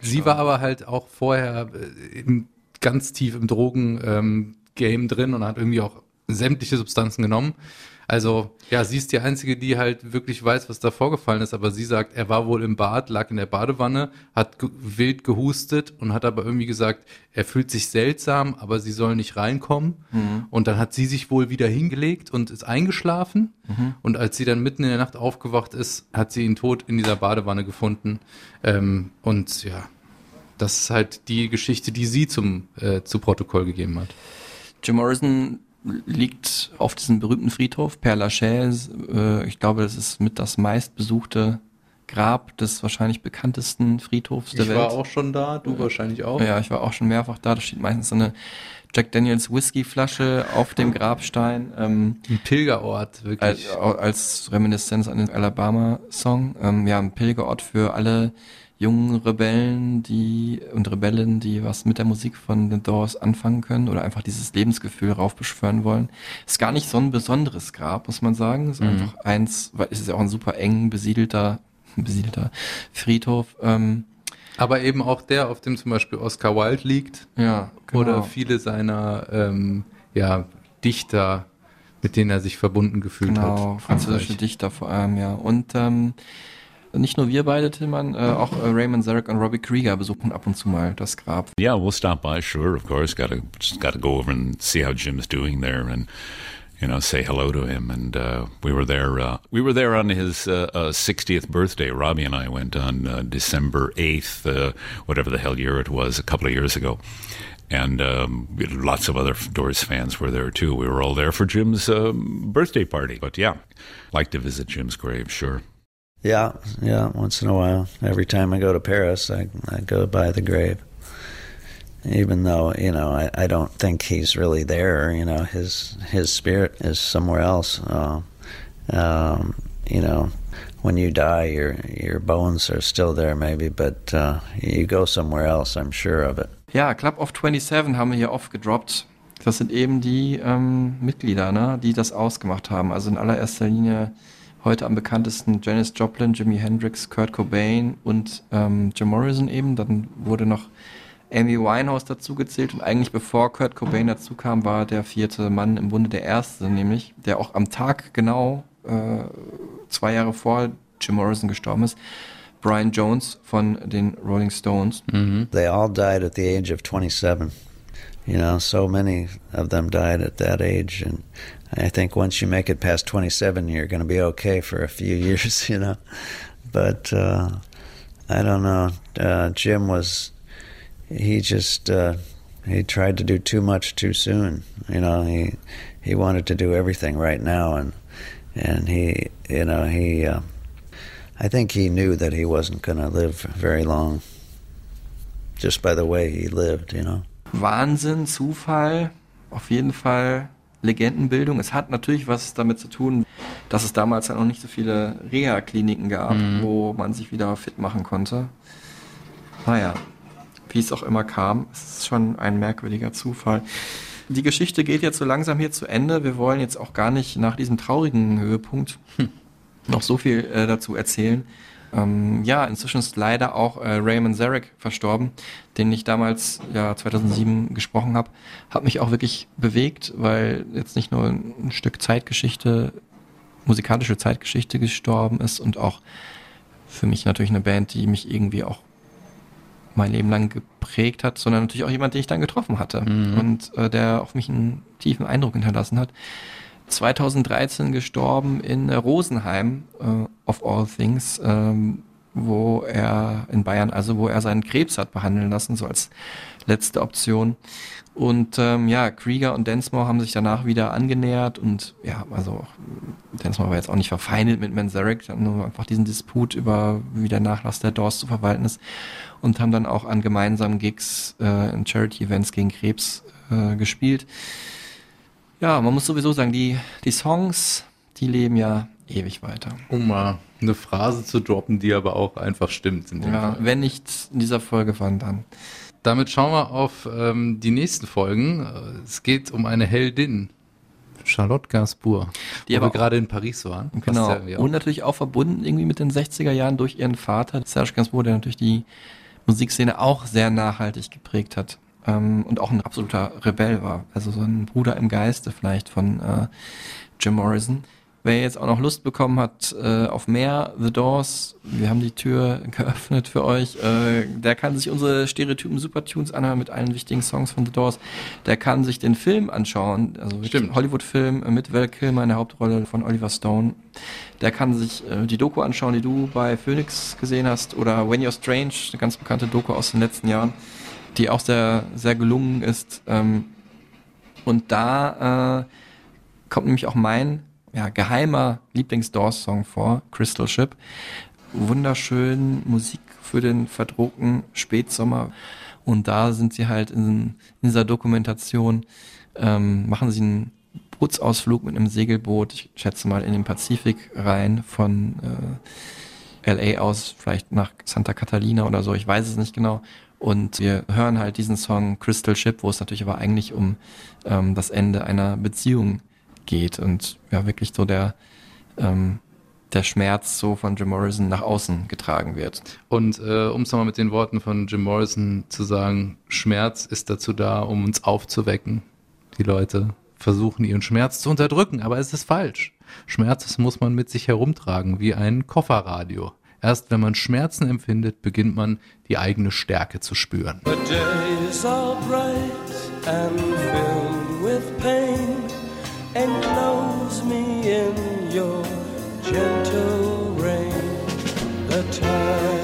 G: sie war aber halt auch vorher äh, im, ganz tief im Drogen-Game ähm, drin und hat irgendwie auch sämtliche Substanzen genommen. Also, ja, sie ist die Einzige, die halt wirklich weiß, was da vorgefallen ist, aber sie sagt, er war wohl im Bad, lag in der Badewanne, hat ge wild gehustet und hat aber irgendwie gesagt, er fühlt sich seltsam, aber sie soll nicht reinkommen. Mhm. Und dann hat sie sich wohl wieder hingelegt und ist eingeschlafen. Mhm. Und als sie dann mitten in der Nacht aufgewacht ist, hat sie ihn tot in dieser Badewanne gefunden. Ähm, und ja, das ist halt die Geschichte, die sie zum äh, zu Protokoll gegeben hat.
H: Jim Morrison liegt auf diesem berühmten Friedhof, Père Lachaise. Äh, ich glaube, das ist mit das meistbesuchte Grab des wahrscheinlich bekanntesten Friedhofs der
G: ich
H: Welt. Ich
G: war auch schon da, du wahrscheinlich auch.
H: Ja, ich war auch schon mehrfach da. Da steht meistens so eine Jack Daniels Whiskyflasche auf dem Grabstein. Ähm,
G: ein Pilgerort, wirklich.
H: Als, als Reminiszenz an den Alabama-Song. Ähm, ja, ein Pilgerort für alle jungen Rebellen, die und Rebellen, die was mit der Musik von The Doors anfangen können oder einfach dieses Lebensgefühl raufbeschwören wollen. Ist gar nicht so ein besonderes Grab, muss man sagen. Ist
G: Mhm.
H: einfach eins, weil es ist ja auch ein super eng besiedelter, besiedelter Friedhof. Ähm,
G: Aber eben auch der, auf dem zum Beispiel Oscar Wilde liegt.
H: Ja, genau.
G: Oder viele seiner ähm, ja, Dichter, mit denen er sich verbunden gefühlt
H: genau,
G: hat.
H: französische
G: Frankreich.
H: Dichter vor allem, ja. Und ähm, nicht nur wir beide, Tillmann, äh, auch äh, Raymond Zarek und Robbie Krieger besuchen ab und zu mal das Grab.
D: Yeah, we'll stop by. Sure, of course. Got to just got to go over and see how Jim's doing there, and you know, say hello to him. And uh, we were there. Uh, we were there on his uh, uh, 60th birthday. Robbie and I went on uh, December 8th, uh, whatever the hell year it was, a couple of years ago. And um, lots of other Doors fans were there too. We were all there for Jim's um, birthday party. But yeah, like to visit Jim's grave, sure.
K: Yeah, yeah. Once in a while, every time I go to Paris, I I go by the grave. Even though you know, I, I don't think he's really there. You know, his his spirit is somewhere else. Uh, um, you know, when you die, your your bones are still there, maybe, but uh, you go somewhere else. I'm sure of it.
H: Ja, Club of 27 haben wir hier oft gedroppt. Das sind eben die ähm, Mitglieder, ne, die das ausgemacht haben. Also in allererster Linie heute am bekanntesten Janis Joplin, Jimi Hendrix, Kurt Cobain und ähm, Jim Morrison eben. Dann wurde noch Amy Winehouse dazugezählt und eigentlich bevor Kurt Cobain dazu kam, war der vierte Mann im Bunde der erste, nämlich der auch am Tag genau äh, zwei Jahre vor Jim Morrison gestorben ist. Brian Jones von den Rolling Stones.
K: They all died at the age of 27. You know, so many of them died at that age, and I think once you make it past 27, you're going to be okay for a few years. You know, but uh, I don't know. Uh, Jim was he just uh, he tried to do too much too soon. You know, he he wanted to do everything right now, and and he you know he. Uh, I think he knew that he wasn't going to live very long just by the way he lived, you know.
H: Wahnsinn, Zufall, auf jeden Fall Legendenbildung. Es hat natürlich was damit zu tun, dass es damals ja noch nicht so viele Reha-Kliniken gab,
G: Mhm.
H: wo man sich wieder fit machen konnte. Naja, wie es auch immer kam, es ist schon ein merkwürdiger Zufall. Die Geschichte geht jetzt so langsam hier zu Ende. Wir wollen jetzt auch gar nicht nach diesem traurigen Höhepunkt noch so viel äh, dazu erzählen. Ähm, ja, inzwischen ist leider auch äh, Raymond Zarek verstorben, den ich damals, ja, 2007 gesprochen habe. Hat mich auch wirklich bewegt, weil jetzt nicht nur ein Stück Zeitgeschichte, musikalische Zeitgeschichte gestorben ist und auch für mich natürlich eine Band, die mich irgendwie auch mein Leben lang geprägt hat, sondern natürlich auch jemand, den ich dann getroffen hatte
G: Mhm.
H: und äh, der auf mich einen tiefen Eindruck hinterlassen hat. 2013 gestorben in Rosenheim, äh, of all things, ähm, wo er in Bayern, also wo er seinen Krebs hat behandeln lassen, so als letzte Option. Und ähm, ja, Krieger und Densmore haben sich danach wieder angenähert und ja, also Densmore war jetzt auch nicht verfeindet mit Manzarek, nur einfach diesen Disput über, wie der Nachlass der Doors zu verwalten ist und haben dann auch an gemeinsamen Gigs äh, in Charity-Events gegen Krebs äh, gespielt. Ja, man muss sowieso sagen, die, die Songs, die leben ja ewig weiter.
G: Um mal eine Phrase zu droppen, die aber auch einfach stimmt.
H: Ja,
G: Fall.
H: wenn nicht in dieser Folge, wann dann?
G: Damit schauen wir auf ähm, die nächsten Folgen. Äh, Es geht um eine Heldin, Charlotte Gainsbourg,
H: Die aber
G: wir gerade in Paris waren.
H: Genau.
G: ja.
H: Und natürlich auch verbunden irgendwie mit den 60er Jahren durch ihren Vater, Serge Gainsbourg, der natürlich die Musikszene auch sehr nachhaltig geprägt hat. Ähm, und auch ein absoluter Rebell war. Also so ein Bruder im Geiste vielleicht von äh, Jim Morrison. Wer jetzt auch noch Lust bekommen hat äh, auf mehr The Doors, wir haben die Tür geöffnet für euch. Äh, der kann sich unsere Stereotypen Supertunes anhören mit allen wichtigen Songs von The Doors. Der kann sich den Film anschauen, also. Hollywood-Film mit Val Kilmer in der Hauptrolle von Oliver Stone. Der kann sich äh, die Doku anschauen, die du bei Phoenix gesehen hast, oder When You're Strange, eine ganz bekannte Doku aus den letzten Jahren, die auch sehr, sehr gelungen ist. Ähm, und da äh, kommt nämlich auch mein ja, geheimer Lieblings-Doors-Song vor, Crystal Ship. Wunderschön Musik für den verdruckten Spätsommer. Und da sind sie halt in, in dieser Dokumentation, ähm, machen sie einen Bootsausflug mit einem Segelboot, ich schätze mal in den Pazifik rein von LA aus, vielleicht nach Santa Catalina oder so, ich weiß es nicht genau. Und wir hören halt diesen Song Crystal Ship, wo es natürlich aber eigentlich um ähm, das Ende einer Beziehung geht und ja wirklich so der ähm, der Schmerz so von Jim Morrison nach außen getragen wird.
G: Und äh, um es nochmal mit den Worten von Jim Morrison zu sagen, Schmerz ist dazu da, um uns aufzuwecken. Die Leute versuchen ihren Schmerz zu unterdrücken, aber es ist falsch. Schmerz muss man mit sich herumtragen, wie ein Kofferradio. Erst wenn man Schmerzen empfindet, beginnt man die eigene Stärke zu spüren.
I: The days are bright and filled with pain. Enclose me in your gentle rain. The time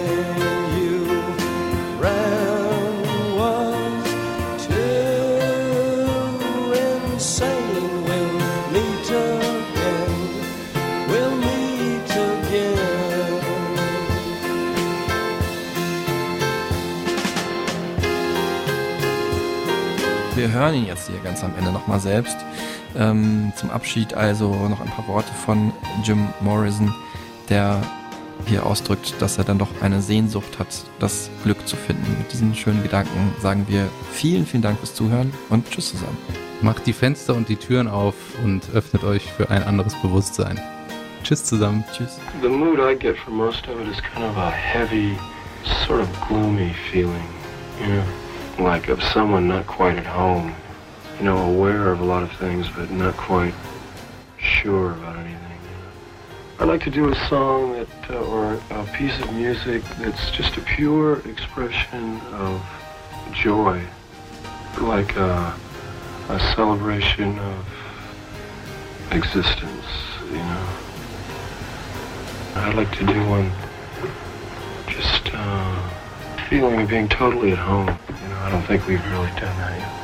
H: hören ihn jetzt hier ganz am Ende nochmal selbst. Ähm, zum Abschied also noch ein paar Worte von Jim Morrison, der hier ausdrückt, dass er dann doch eine Sehnsucht hat, das Glück zu finden. Mit diesen schönen Gedanken sagen wir vielen, vielen Dank fürs Zuhören und tschüss zusammen.
G: Macht die Fenster und die Türen auf und öffnet euch für ein anderes Bewusstsein. Tschüss zusammen.
H: Tschüss.
L: The mood I get from most of it is kind of a heavy, sort of gloomy feeling, you know, like of someone not quite at home, you know, aware of a lot of things but not quite sure about anything. I'd like to do a song that, uh, or a piece of music that's just a pure expression of joy, like a, a celebration of existence, you know. I'd like to do one just uh, feeling of being totally at home. I don't think we've really done that yet.